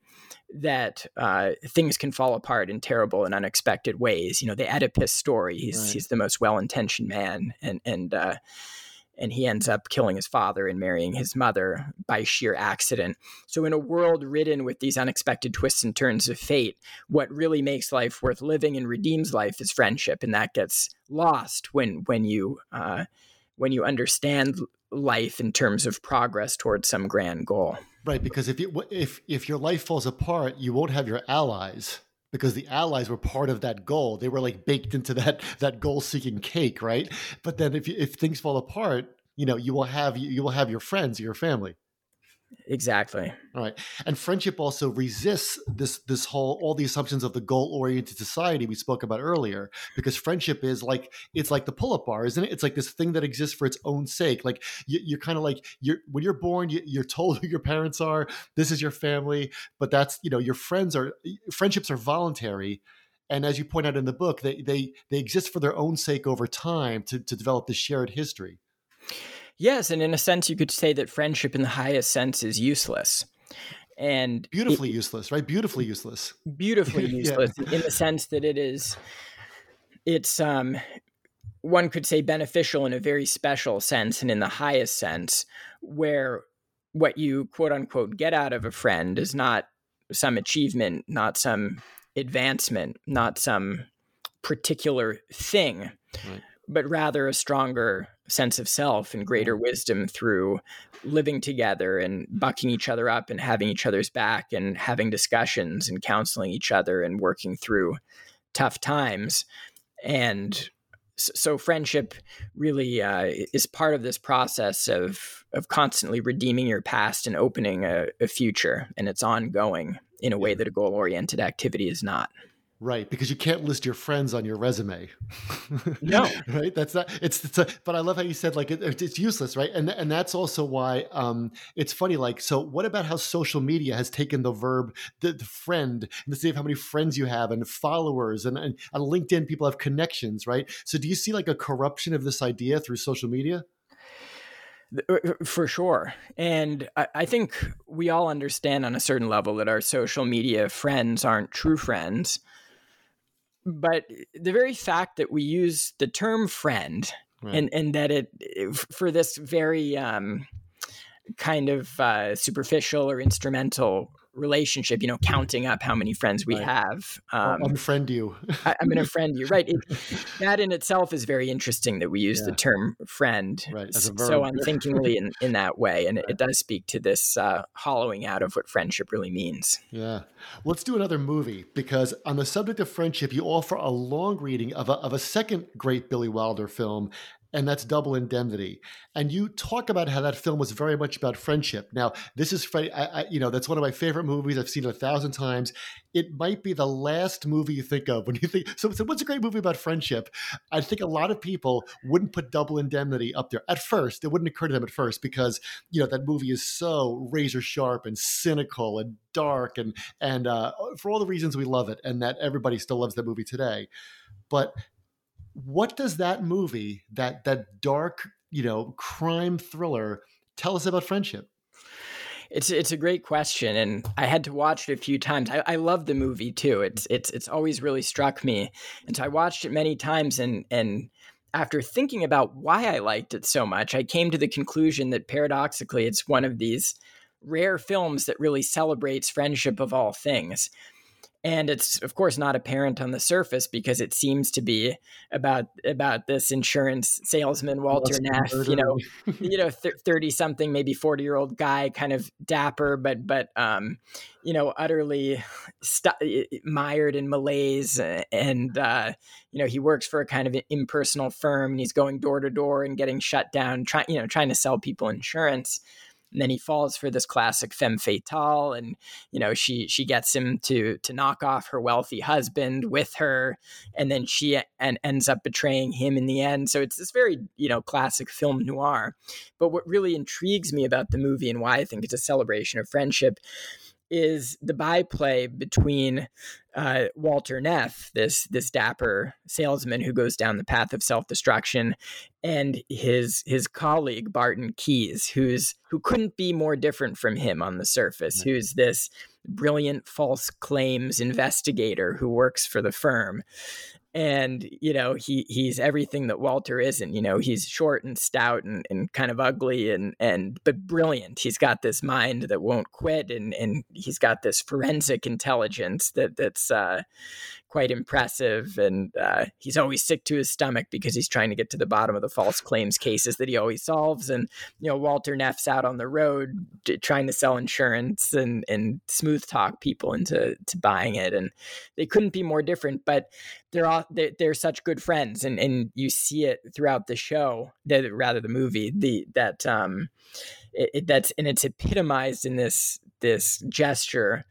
that uh, things can fall apart in terrible and unexpected ways. You know, the Oedipus story. He's right. he's the most well intentioned man, and and uh, and he ends up killing his father and marrying his mother by sheer accident. So, in a world ridden with these unexpected twists and turns of fate, what really makes life worth living and redeems life is friendship, and that gets lost when when you uh, when you understand life in terms of progress towards some grand goal. Right, because if you, if if your life falls apart, you won't have your allies because the allies were part of that goal. They were like baked into that that goal seeking cake, right? But then if you, if things fall apart, you know, you will have you will have your friends, your family. Exactly. All right. And friendship also resists this this whole all the assumptions of the goal oriented society we spoke about earlier because friendship is like it's like the pull up bar, isn't it? It's like this thing that exists for its own sake. Like you, are kind of like you're when you're born, you, you're told who your parents are. This is your family, but that's you know your friends are friendships are voluntary. And as you point out in the book, they they they exist for their own sake over time to to develop this shared history. Yes, and in a sense, you could say that friendship, in the highest sense, is useless. And beautifully it, useless, right? Beautifully useless. Beautifully useless yeah. in the sense that it is. It's um, one could say beneficial in a very special sense, and in the highest sense, where what you quote unquote get out of a friend is not some achievement, not some advancement, not some particular thing, right. But rather a stronger sense of self and greater wisdom through living together and bucking each other up and having each other's back and having discussions and counseling each other and working through tough times. And so friendship really uh, is part of this process of of constantly redeeming your past and opening a, a future, and it's ongoing in a way that a goal oriented activity is not. Right, because you can't list your friends on your resume. No, right. That's not. It's. It's a. But I love how you said like it, it's useless, right? And and that's also why um, it's funny. Like, so what about how social media has taken the verb the, the friend and to see how many friends you have and followers and, and on LinkedIn people have connections, right? So do you see like a corruption of this idea through social media? Uh, uh, for sure. And I, I, think we all understand on a certain level that our social media friends aren't true friends but the very fact that we use the term friend right. and and that it for this very um, kind of uh, superficial or instrumental relationship, you know, counting up how many friends we right. have. Um, I'll unfriend you. I, am going to friend you. Right. It, that in itself is very interesting that we use yeah. the term friend right, so unthinkingly in, in that way. And right. it, it, does speak to this uh, hollowing out of what friendship really means. Yeah. Let's do another movie because on the subject of friendship, you offer a long reading of a, of a second great Billy Wilder film, and that's Double Indemnity. And you talk about how that film was very much about friendship. Now, this is, I, I, you know, that's one of my favorite movies. I've seen it a thousand times. It might be the last movie you think of when you think. So, so what's a great movie about friendship? I think a lot of people wouldn't put Double Indemnity up there at first. It wouldn't occur to them at first because you know that movie is so razor sharp and cynical and dark and and uh, for all the reasons we love it, and that everybody still loves that movie today. But what does that movie, that that dark, you know, crime thriller, tell us about friendship? It's it's a great question, and I had to watch it a few times. I, I love the movie too. It's it's it's always really struck me, and so I watched it many times. And and after thinking about why I liked it so much, I came to the conclusion that paradoxically, it's one of these rare films that really celebrates friendship of all things and it's of course not apparent on the surface because it seems to be about about this insurance salesman Walter Neff, you know, you know, thirty something, maybe forty year old guy, kind of dapper, but but um, you know, utterly st- mired in malaise, and uh, you know, he works for a kind of impersonal firm, and he's going door to door and getting shut down, trying you know, trying to sell people insurance and then he falls for this classic femme fatale and you know she she gets him to to knock off her wealthy husband with her and then she and ends up betraying him in the end. So it's this very you know classic film noir. But what really intrigues me about the movie and why i think it's a celebration of friendship is the byplay between uh, Walter Neff, this this dapper salesman who goes down the path of self destruction, and his his colleague Barton Keyes, who's who couldn't be more different from him on the surface, mm-hmm. who's this brilliant false claims investigator who works for the firm, and you know he he's everything that Walter isn't. You know he's short and stout and, and kind of ugly and and but brilliant. He's got this mind that won't quit, and and he's got this forensic intelligence that that's uh, quite impressive. And uh, he's always sick to his stomach because he's trying to get to the bottom of the false claims cases that he always solves. And, you know, Walter Neff's out on the road trying to sell insurance and, and smooth talk people into to buying it. And they couldn't be more different, but they're all, they're, they're such good friends. And, and you see it throughout the show, rather the movie, the, that, um, it, it, that's, and it's epitomized in this, this gesture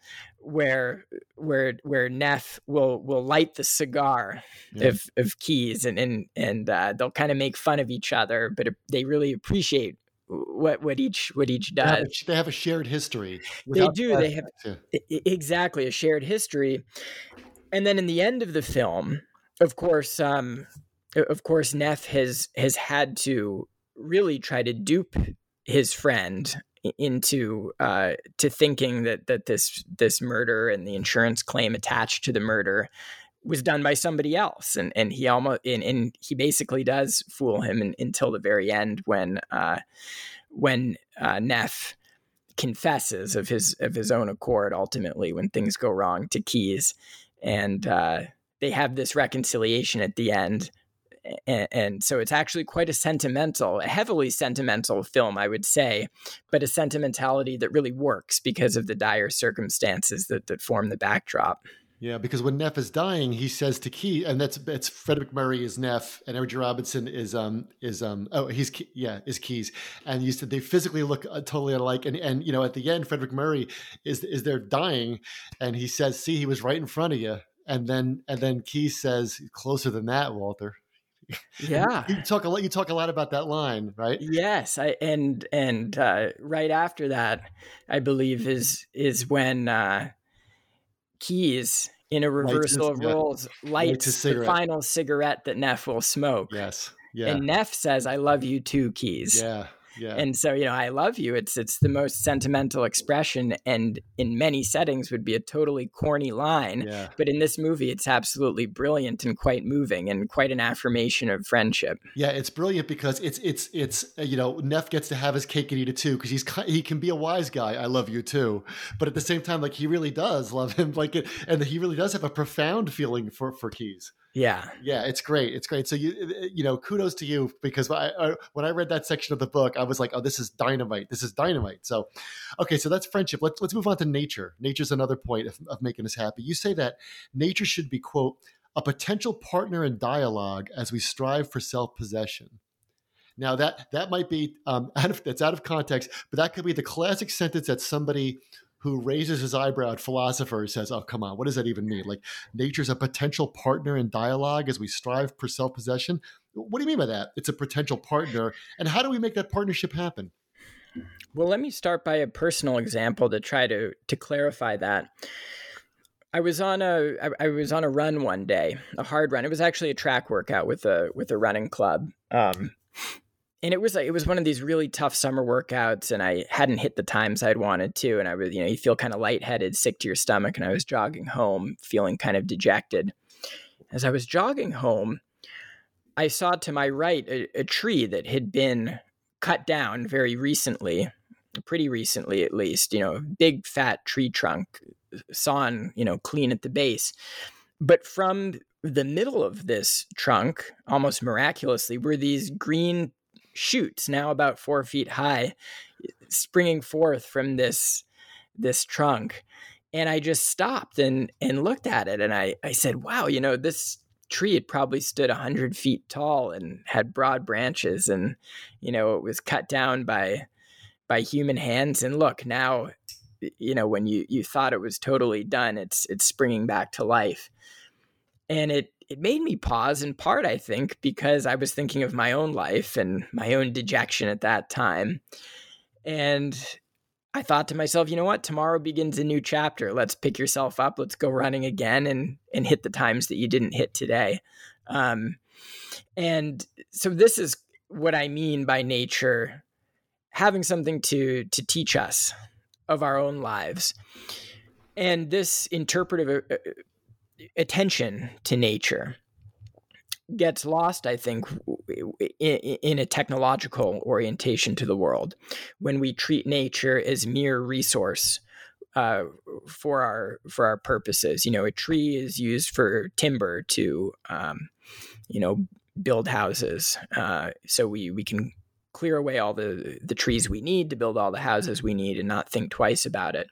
where where where Neff will will light the cigar yeah. of of Keyes and and and uh, they'll kind of make fun of each other, but they really appreciate what what each what each does. They have a, they have a shared history. They do. They have exactly a shared history, and then in the end of the film, of course, um, of course, Neff has has had to really try to dupe his friend into uh, to thinking that that this this murder and the insurance claim attached to the murder was done by somebody else. And and he almost and, and he basically does fool him in, until the very end when uh, when uh, Neff confesses of his of his own accord ultimately when things go wrong to Keyes. And uh, they have this reconciliation at the end and, and, so it's actually quite a sentimental, a heavily sentimental film, I would say, but a sentimentality that really works because of the dire circumstances that, that form the backdrop. Yeah, because when Neff is dying, he says to Key, and that's it's Fred MacMurray is Neff, and Edward Robinson is um is um oh he's yeah is Keyes, and you said they physically look uh, totally alike, and and you know at the end Fred MacMurray is is there dying, and he says, "See, he was right in front of you," and then and then Keyes says, "Closer than that, Walter." Yeah, you talk a lot. You talk a lot about that line, right? Yes, I and and uh, right after that, I believe is is when. Uh, Keyes in a reversal of roles lights the final cigarette that Neff will smoke. Yes. Yeah. And Neff says, I love you too, Keyes Yeah. Yeah. And so, you know, I love you. It's it's the most sentimental expression and in many settings would be a totally corny line. Yeah. But in this movie it's absolutely brilliant and quite moving and quite an affirmation of friendship. Yeah, it's brilliant because it's it's it's uh, you know, Neff gets to have his cake and eat it too because he's he can be a wise guy. I love you too. But at the same time like he really does love him like it, and he really does have a profound feeling for for Keyes. Yeah, yeah, it's great. It's great. So you uh, uh, you know, kudos to you because I, I, when I read that section of the book, I was like, oh, this is dynamite. This is dynamite. So, okay, so that's friendship. Let's let's move on to nature. Nature's another point of, of making us happy. You say that nature should be quote a potential partner in dialogue as we strive for self possession. Now that that might be um, out of that's out of context, but that could be the classic sentence that somebody who raises his eyebrow at philosopher says, Oh, come on, what does that even mean? Like, nature's a potential partner in dialogue as we strive for self possession. What do you mean by that? It's a potential partner. And how do we make that partnership happen? Well, let me start by a personal example to try to, to clarify that. I was on a I was on a run one day, a hard run. It was actually a track workout with a with a running club. Um, and it was like it was one of these really tough summer workouts and i hadn't hit the times i'd wanted to and i was you know you feel kind of lightheaded sick to your stomach and i was jogging home feeling kind of dejected. As i was jogging home i saw to my right a, a tree that had been cut down very recently pretty recently at least you know big fat tree trunk sawn you know clean at the base. But from the middle of this trunk, almost miraculously, were these green shoots now about four feet high springing forth from this this trunk. And i just stopped and and looked at it and i i said wow you know this tree had probably stood 100 feet tall and had broad branches and you know it was cut down by by human hands. And look now you know when you you thought it was totally done it's it's springing back to life. And it it made me pause in part, I think, because I was thinking of my own life and my own dejection at that time. And I thought to myself, you know what? Tomorrow begins a new chapter. Let's pick yourself up. Let's go running again and and hit the times that you didn't hit today. Um, and so this is what I mean by nature having something to to teach us of our own lives. And this interpretive uh, attention to nature gets lost, I think, in, a technological orientation to the world when we treat nature as mere resource uh, for our for our purposes. You know, a tree is used for timber to, um, you know, build houses, uh, so we we can clear away all the the trees we need to build all the houses we need and not think twice about it.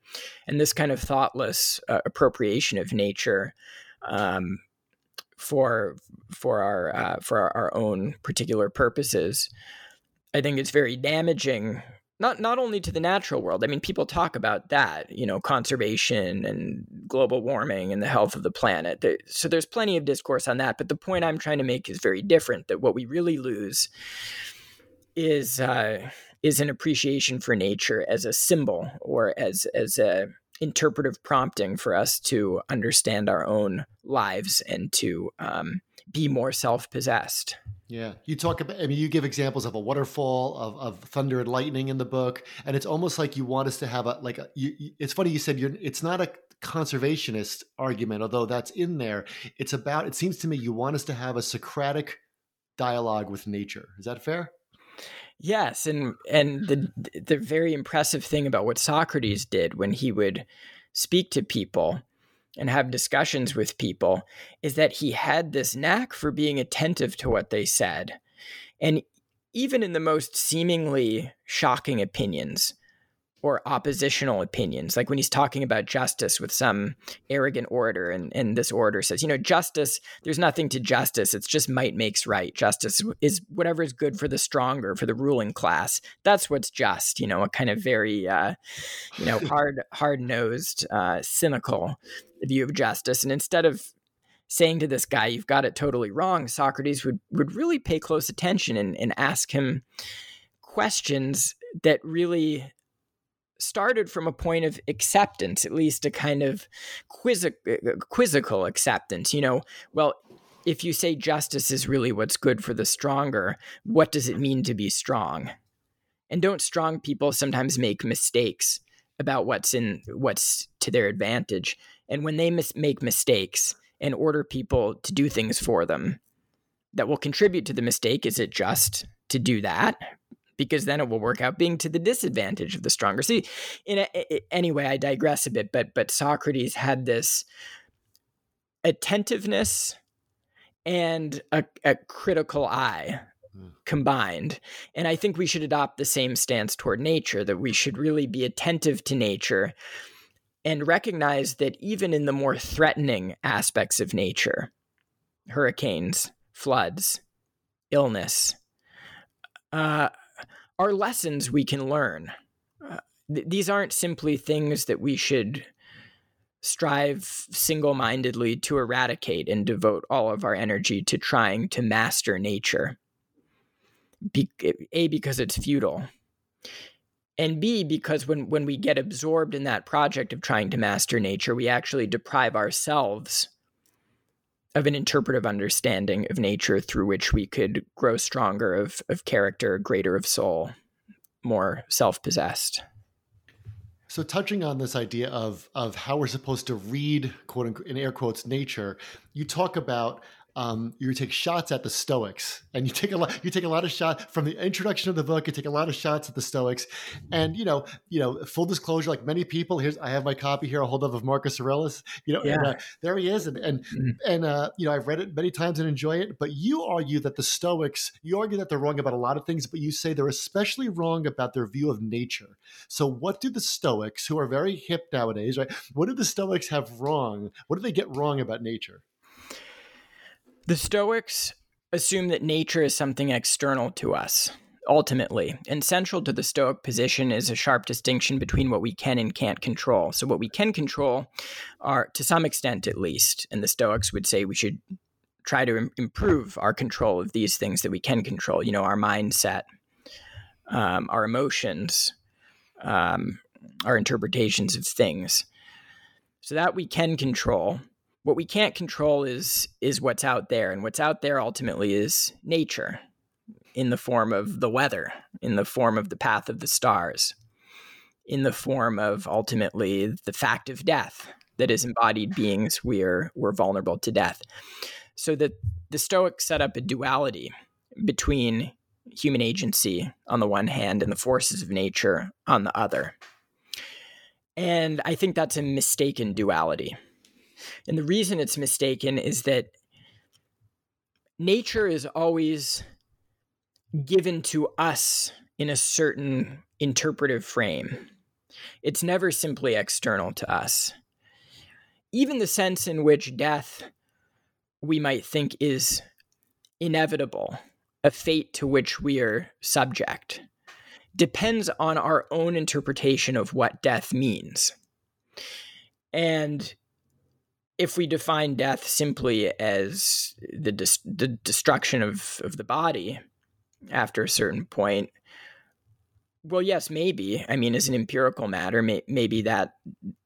And this kind of thoughtless uh, appropriation of nature um, for for our uh, for our, our own particular purposes, I think it's very damaging not not only to the natural world. I mean, people talk about that, you know, conservation and global warming and the health of the planet. So there's plenty of discourse on that. But the point I'm trying to make is very different. That what we really lose is uh, is an appreciation for nature as a symbol or as as a interpretive prompting for us to understand our own lives and to um, be more self-possessed. Yeah, you talk about. I mean, you give examples of a waterfall, of, of thunder and lightning in the book, and it's almost like you want us to have a like. A, you, it's funny you said you're. It's not a conservationist argument, although that's in there. It's about. It seems to me you want us to have a Socratic dialogue with nature. Is that fair? Yes, and and the hmm. the very impressive thing about what Socrates did when he would speak to people and have discussions with people is that he had this knack for being attentive to what they said. And even in the most seemingly shocking opinions or oppositional opinions. Like when he's talking about justice with some arrogant orator, and, and this orator says, you know, justice, there's nothing to justice. It's just might makes right. Justice is whatever is good for the stronger, for the ruling class. That's what's just, you know, a kind of very, uh, you know, hard, hard nosed, uh, cynical view of justice. And instead of saying to this guy, you've got it totally wrong, Socrates would, would really pay close attention and, and ask him questions that really started from a point of acceptance, at least a kind of quizzic- uh, quizzical acceptance. You know, well, if you say justice is really what's good for the stronger, what does it mean to be strong? And don't strong people sometimes make mistakes about what's in what's to their advantage? And when they mis- make mistakes and order people to do things for them that will contribute to the mistake, is it just to do that? Because then it will work out being to the disadvantage of the stronger. See, in a, anyway, I digress a bit, but but Socrates had this attentiveness and a, a critical eye hmm. combined. And I think we should adopt the same stance toward nature, that we should really be attentive to nature and recognize that even in the more threatening aspects of nature, hurricanes, floods, illness, uh, are lessons we can learn. Uh, th- these aren't simply things that we should strive single mindedly to eradicate and devote all of our energy to trying to master nature. Be- a, because it's futile and b because when when we get absorbed in that project of trying to master nature we actually deprive ourselves of an interpretive understanding of nature through which we could grow stronger of of character greater of soul more self-possessed. So touching on this idea of of how we're supposed to read quote unquote in air quotes nature you talk about um, you take shots at the Stoics, and you take a lot. You take a lot of shots from the introduction of the book. You take a lot of shots at the Stoics, and you know, you know, full disclosure, like many people, here's I have my copy here. I'll hold up of Marcus Aurelius. You know, yeah. and, uh, there he is, and and mm-hmm. and uh, you know, I've read it many times and enjoy it. But you argue that the Stoics, you argue that they're wrong about a lot of things, but you say they're especially wrong about their view of nature. So, what do the Stoics, who are very hip nowadays, right? What do the Stoics have wrong? What do they get wrong about nature? The Stoics assume that nature is something external to us, ultimately. And central to the Stoic position is a sharp distinction between what we can and can't control. So, what we can control are, to some extent at least, and the Stoics would say we should try to Im- improve our control of these things that we can control, you know, our mindset, um, our emotions, um, our interpretations of things. So, that we can control what we can't control is is what's out there and what's out there ultimately is nature in the form of the weather in the form of the path of the stars in the form of ultimately the fact of death that as embodied beings we're we're vulnerable to death. So that the stoics set up a duality between human agency on the one hand and the forces of nature on the other. And i think that's a mistaken duality and the reason it's mistaken is that nature is always given to us in a certain interpretive frame. It's never simply external to us. Even the sense in which death we might think is inevitable, a fate to which we are subject, depends on our own interpretation of what death means. And if we define death simply as the the destruction of of the body after a certain point, well, yes, maybe. I mean, as an empirical matter, may- maybe that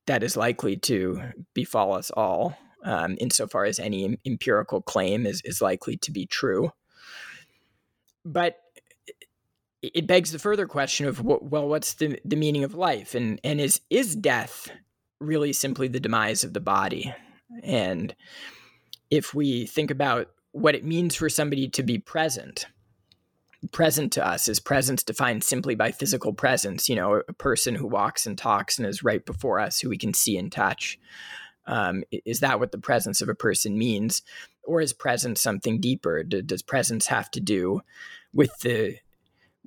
that is likely to befall us all, um, insofar as any empirical claim is is likely to be true. But it begs the further question of well, what's the the meaning of life, and and is is death really simply the demise of the body? And if we think about what it means for somebody to be present, present to us is presence defined simply by physical presence, you know, a person who walks and talks and is right before us, who we can see and touch. Um, is that what the presence of a person means? Or is presence something deeper? does presence have to do with the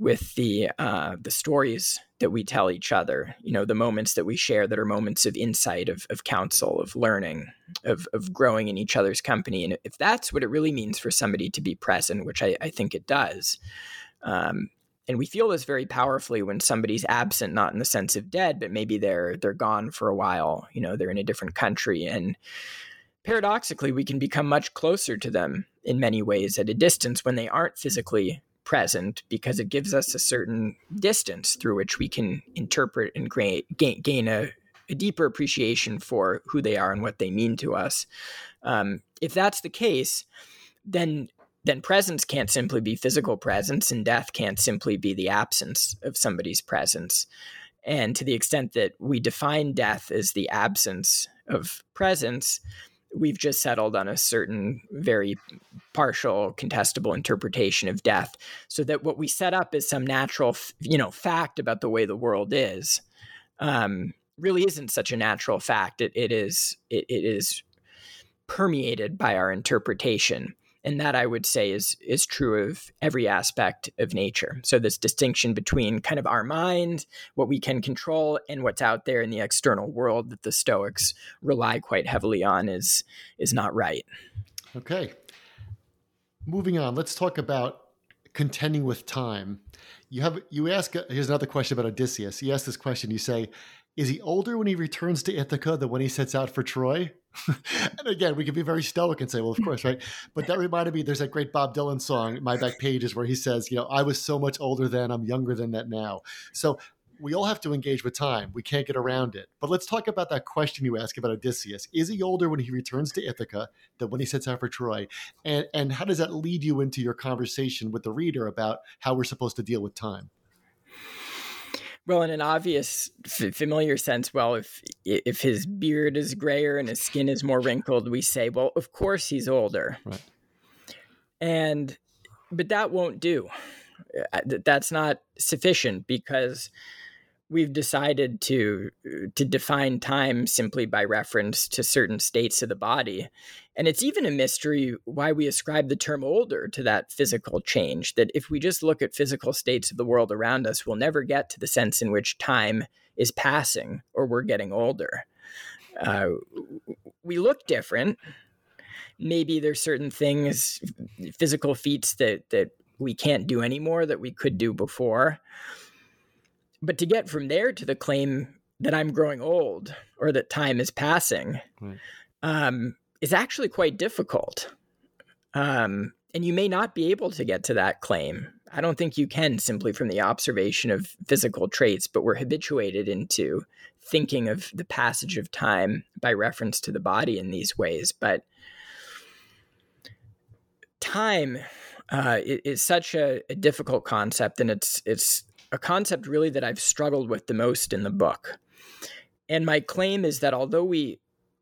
with the uh, the stories that we tell each other. You know, the moments that we share that are moments of insight, of of counsel, of learning, of of growing in each other's company. And if that's what it really means for somebody to be present, which I, I think it does. Um, and we feel this very powerfully when somebody's absent not in the sense of dead but maybe they're they're gone for a while you know they're in a different country and paradoxically we can become much closer to them in many ways at a distance when they aren't physically present because it gives us a certain distance through which we can interpret and gain, gain a, a deeper appreciation for who they are and what they mean to us um, if that's the case then then presence can't simply be physical presence and death can't simply be the absence of somebody's presence. And to the extent that we define death as the absence of presence, we've just settled on a certain very partial contestable interpretation of death so that what we set up as some natural you know fact about the way the world is um, really isn't such a natural fact. It, it is it, it is permeated by our interpretation and that I would say is is true of every aspect of nature. So this distinction between kind of our mind, what we can control, and what's out there in the external world that the Stoics rely quite heavily on is is not right. Okay. Moving on, let's talk about contending with time. You have you ask here's another question about Odysseus. You ask this question, you say, is he older when he returns to Ithaca than when he sets out for Troy? and again, we could be very stoic and say, well, of hmm. course, right? But that reminded me, there's that great Bob Dylan song, My Back Pages, where he says, you know, I was so much older then, I'm younger than that now. So we all have to engage with time. We can't get around it. But let's talk about that question you asked about Odysseus. Is he older when he returns to Ithaca than when he sets out for Troy? And, and how does that lead you into your conversation with the reader about how we're supposed to deal with time? Well, in an obvious, f- familiar sense, well, if if his beard is grayer and his skin is more wrinkled, we say, well, of course he's older. Right. And, but that won't do. Uh, that's not sufficient because we've decided to to define time simply by reference to certain states of the body. And it's even a mystery why we ascribe the term older to that physical change that if we just look at physical states of the world around us we'll never get to the sense in which time is passing or we're getting older. Uh, we look different. Maybe there's certain things physical feats that that we can't do anymore that we could do before but to get from there to the claim that I'm growing old or that time is passing right. um, is actually quite difficult. Um, and you may not be able to get to that claim. I don't think you can simply from the observation of physical traits, but we're habituated into thinking of the passage of time by reference to the body in these ways. But time uh, is such a, a difficult concept, and it's it's a concept really that I've struggled with the most in the book. And my claim is that although we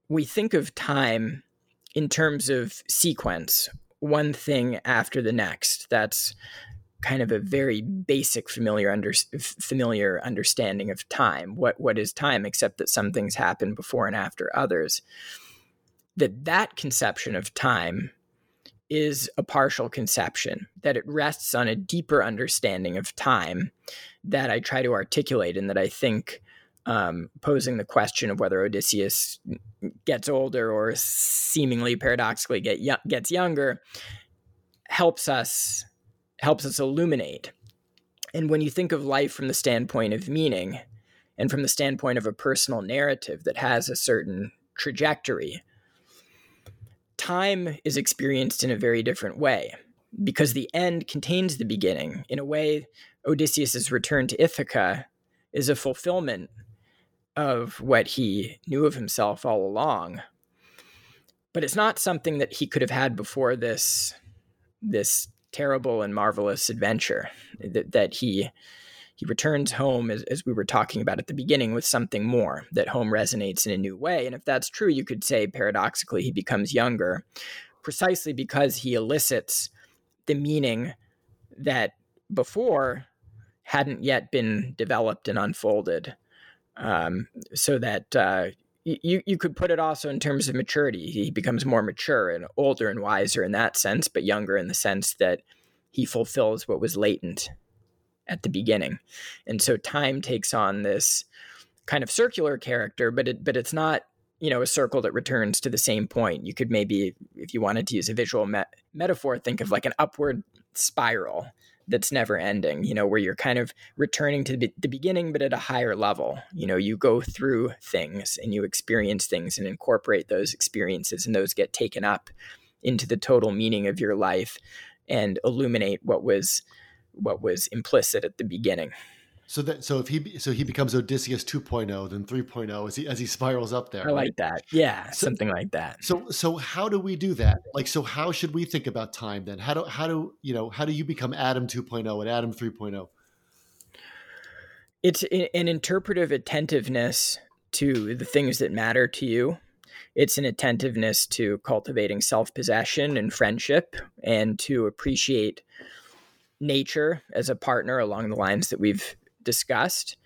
we think of time in terms of sequence, one thing after the next, that's kind of a very basic familiar under, familiar understanding of time. What what is time except that some things happen before and after others. That that conception of time is a partial conception, that it rests on a deeper understanding of time that I try to articulate and that I think um, posing the question of whether Odysseus gets older or seemingly paradoxically get gets younger helps us helps us illuminate. And when you think of life from the standpoint of meaning and from the standpoint of a personal narrative that has a certain trajectory, time is experienced in a very different way because the end contains the beginning. In a way, Odysseus's return to Ithaca is a fulfillment of what he knew of himself all along. But it's not something that he could have had before this this terrible and marvelous adventure that, that he he returns home, as, as we were talking about at the beginning, with something more, that home resonates in a new way. And if that's true, you could say paradoxically, he becomes younger precisely because he elicits the meaning that before hadn't yet been developed and unfolded. Um, so that uh, you you could put it also in terms of maturity. He becomes more mature and older and wiser in that sense, but younger in the sense that he fulfills what was latent at the beginning. And so time takes on this kind of circular character, but it but it's not you know a circle that returns to the same point. You could maybe, if you wanted to use a visual me- metaphor, think of like an upward spiral that's never ending. You know, where you're kind of returning to the, the beginning, but at a higher level. You know, you go through things and you experience things and incorporate those experiences, and those get taken up into the total meaning of your life and illuminate what was what was implicit at the beginning. So that so if he so he becomes Odysseus 2.0, then 3.0 as he as he spirals up there. I like that. Yeah, so, something like that. So so how do we do that? Like so how should we think about time then? How do how do you know how do you become Adam 2.0 and Adam 3.0? It's an interpretive attentiveness to the things that matter to you. It's an attentiveness to cultivating self possession and friendship and to appreciate nature as a partner along the lines that we've discussed.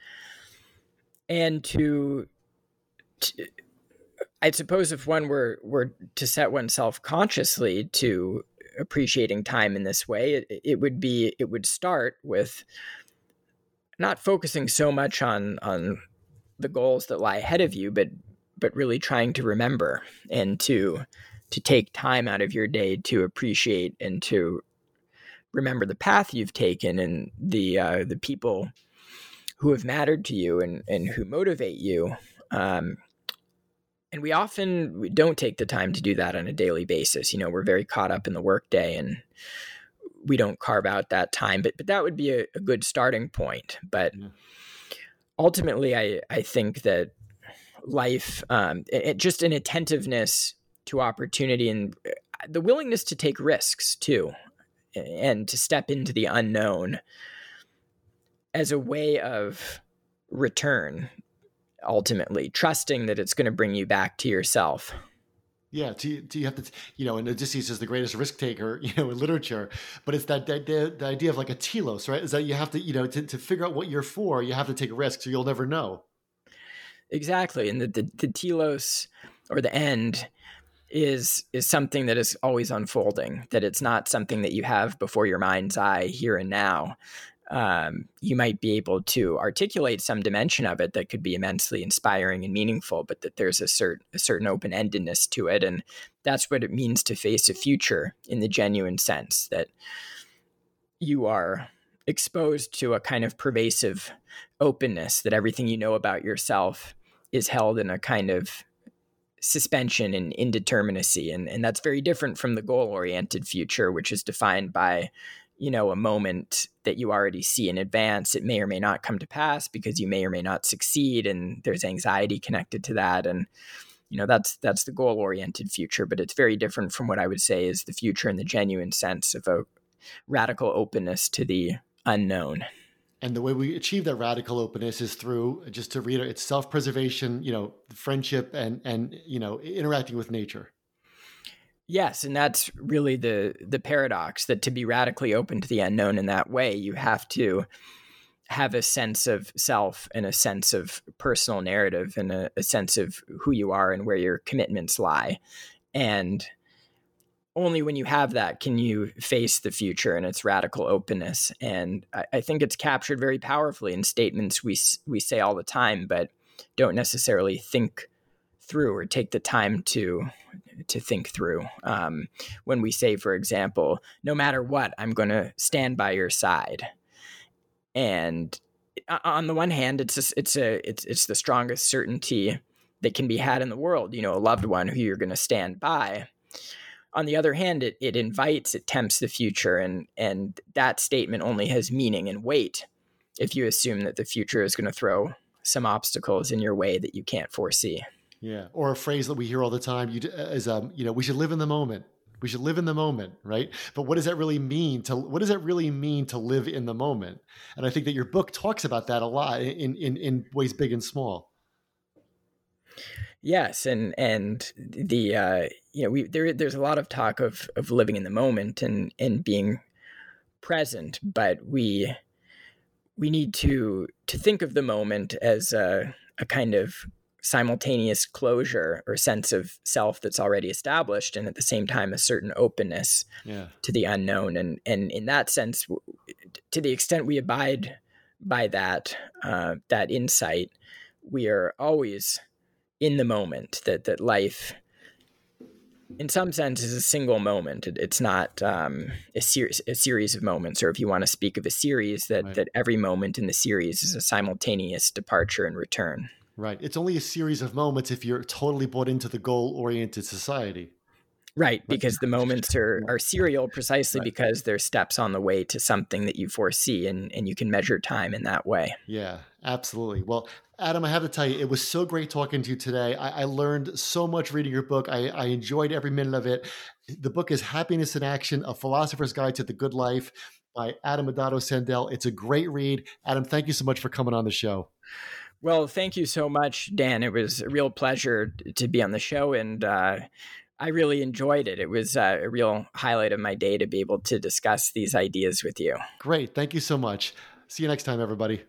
And to, to I suppose if one were were to set oneself consciously to appreciating time in this way, it, it, would be it would start with not focusing so much on on the goals that lie ahead of you, but but really trying to remember and to to take time out of your day to appreciate and to remember the path you've taken and the uh, the people who have mattered to you and and who motivate you. Um, and we often don't take the time to do that on a daily basis. You know, we're very caught up in the workday and we don't carve out that time. But but that would be a, a good starting point. But yeah. ultimately, I I think that life, um, it, just an attentiveness to opportunity and uh, the willingness to take risks too and to step into the unknown as a way of return ultimately trusting that it's going to bring you back to yourself yeah, do, do you have to, you know, and Odysseus is the greatest risk taker, you know, in literature, but it's that, that the, the idea of like a telos, right? Is that you have to, you know, to, to figure out what you're for, you have to take risks or you'll never know. Exactly. And the, the, the telos or the end is is something that is always unfolding that it's not something that you have before your mind's eye here and now. Um, you might be able to articulate some dimension of it that could be immensely inspiring and meaningful but that there's a certain a certain open-endedness to it and that's what it means to face a future in the genuine sense that you are exposed to a kind of pervasive openness that everything you know about yourself is held in a kind of suspension and indeterminacy and, and that's very different from the goal oriented future which is defined by you know a moment that you already see in advance. It may or may not come to pass because you may or may not succeed and there's anxiety connected to that and you know that's that's the goal oriented future but it's very different from what i would say is the future in the genuine sense of a radical openness to the unknown and the way we achieve that radical openness is through just to read it's self-preservation you know friendship and and you know interacting with nature. Yes and that's really the the paradox that to be radically open to the unknown in that way you have to have a sense of self and a sense of personal narrative and a, a sense of who you are and where your commitments lie. And only when you have that can you face the future and its radical openness. And I, I, think it's captured very powerfully in statements we we say all the time, but don't necessarily think through or take the time to to think through. Um, when we say, for example, no matter what, I'm going to stand by your side. And on the one hand, it's a, it's a it's it's the strongest certainty that can be had in the world. You know, a loved one who you're going to stand by on the other hand, it, it invites, it tempts the future, and and that statement only has meaning and weight if you assume that the future is going to throw some obstacles in your way that you can't foresee. Yeah, or a phrase that we hear all the time you, is, um, you know, we should live in the moment. We should live in the moment, right? But what does that really mean to what does that really mean to live in the moment? And I think that your book talks about that a lot in in in ways big and small. Yes, and and the uh, you know we there there's a lot of talk of of living in the moment and and being present, but we we need to to think of the moment as a, a kind of simultaneous closure or sense of self that's already established and at the same time a certain openness yeah. to the unknown and and in that sense to the extent we abide by that uh, that insight, we are always in the moment. That that life, in some sense, is a single moment. It, it's not um, a series a series of moments, or if you want to speak of a series, that right. that every moment in the series is a simultaneous departure and return. Right. It's only a series of moments if you're totally bought into the goal oriented society. Right, because the moments are, are serial precisely right. because they're steps on the way to something that you foresee and, and you can measure time in that way. Yeah, absolutely. Well, Adam, I have to tell you, it was so great talking to you today. I, I learned so much reading your book. I, I enjoyed every minute of it. The book is Happiness in Action A Philosopher's Guide to the Good Life by Adam Adatto Sandel. It's a great read. Adam, thank you so much for coming on the show. Well, thank you so much, Dan. It was a real pleasure to be on the show, and uh, I really enjoyed it. It was uh, a real highlight of my day to be able to discuss these ideas with you. Great. Thank you so much. See you next time, everybody.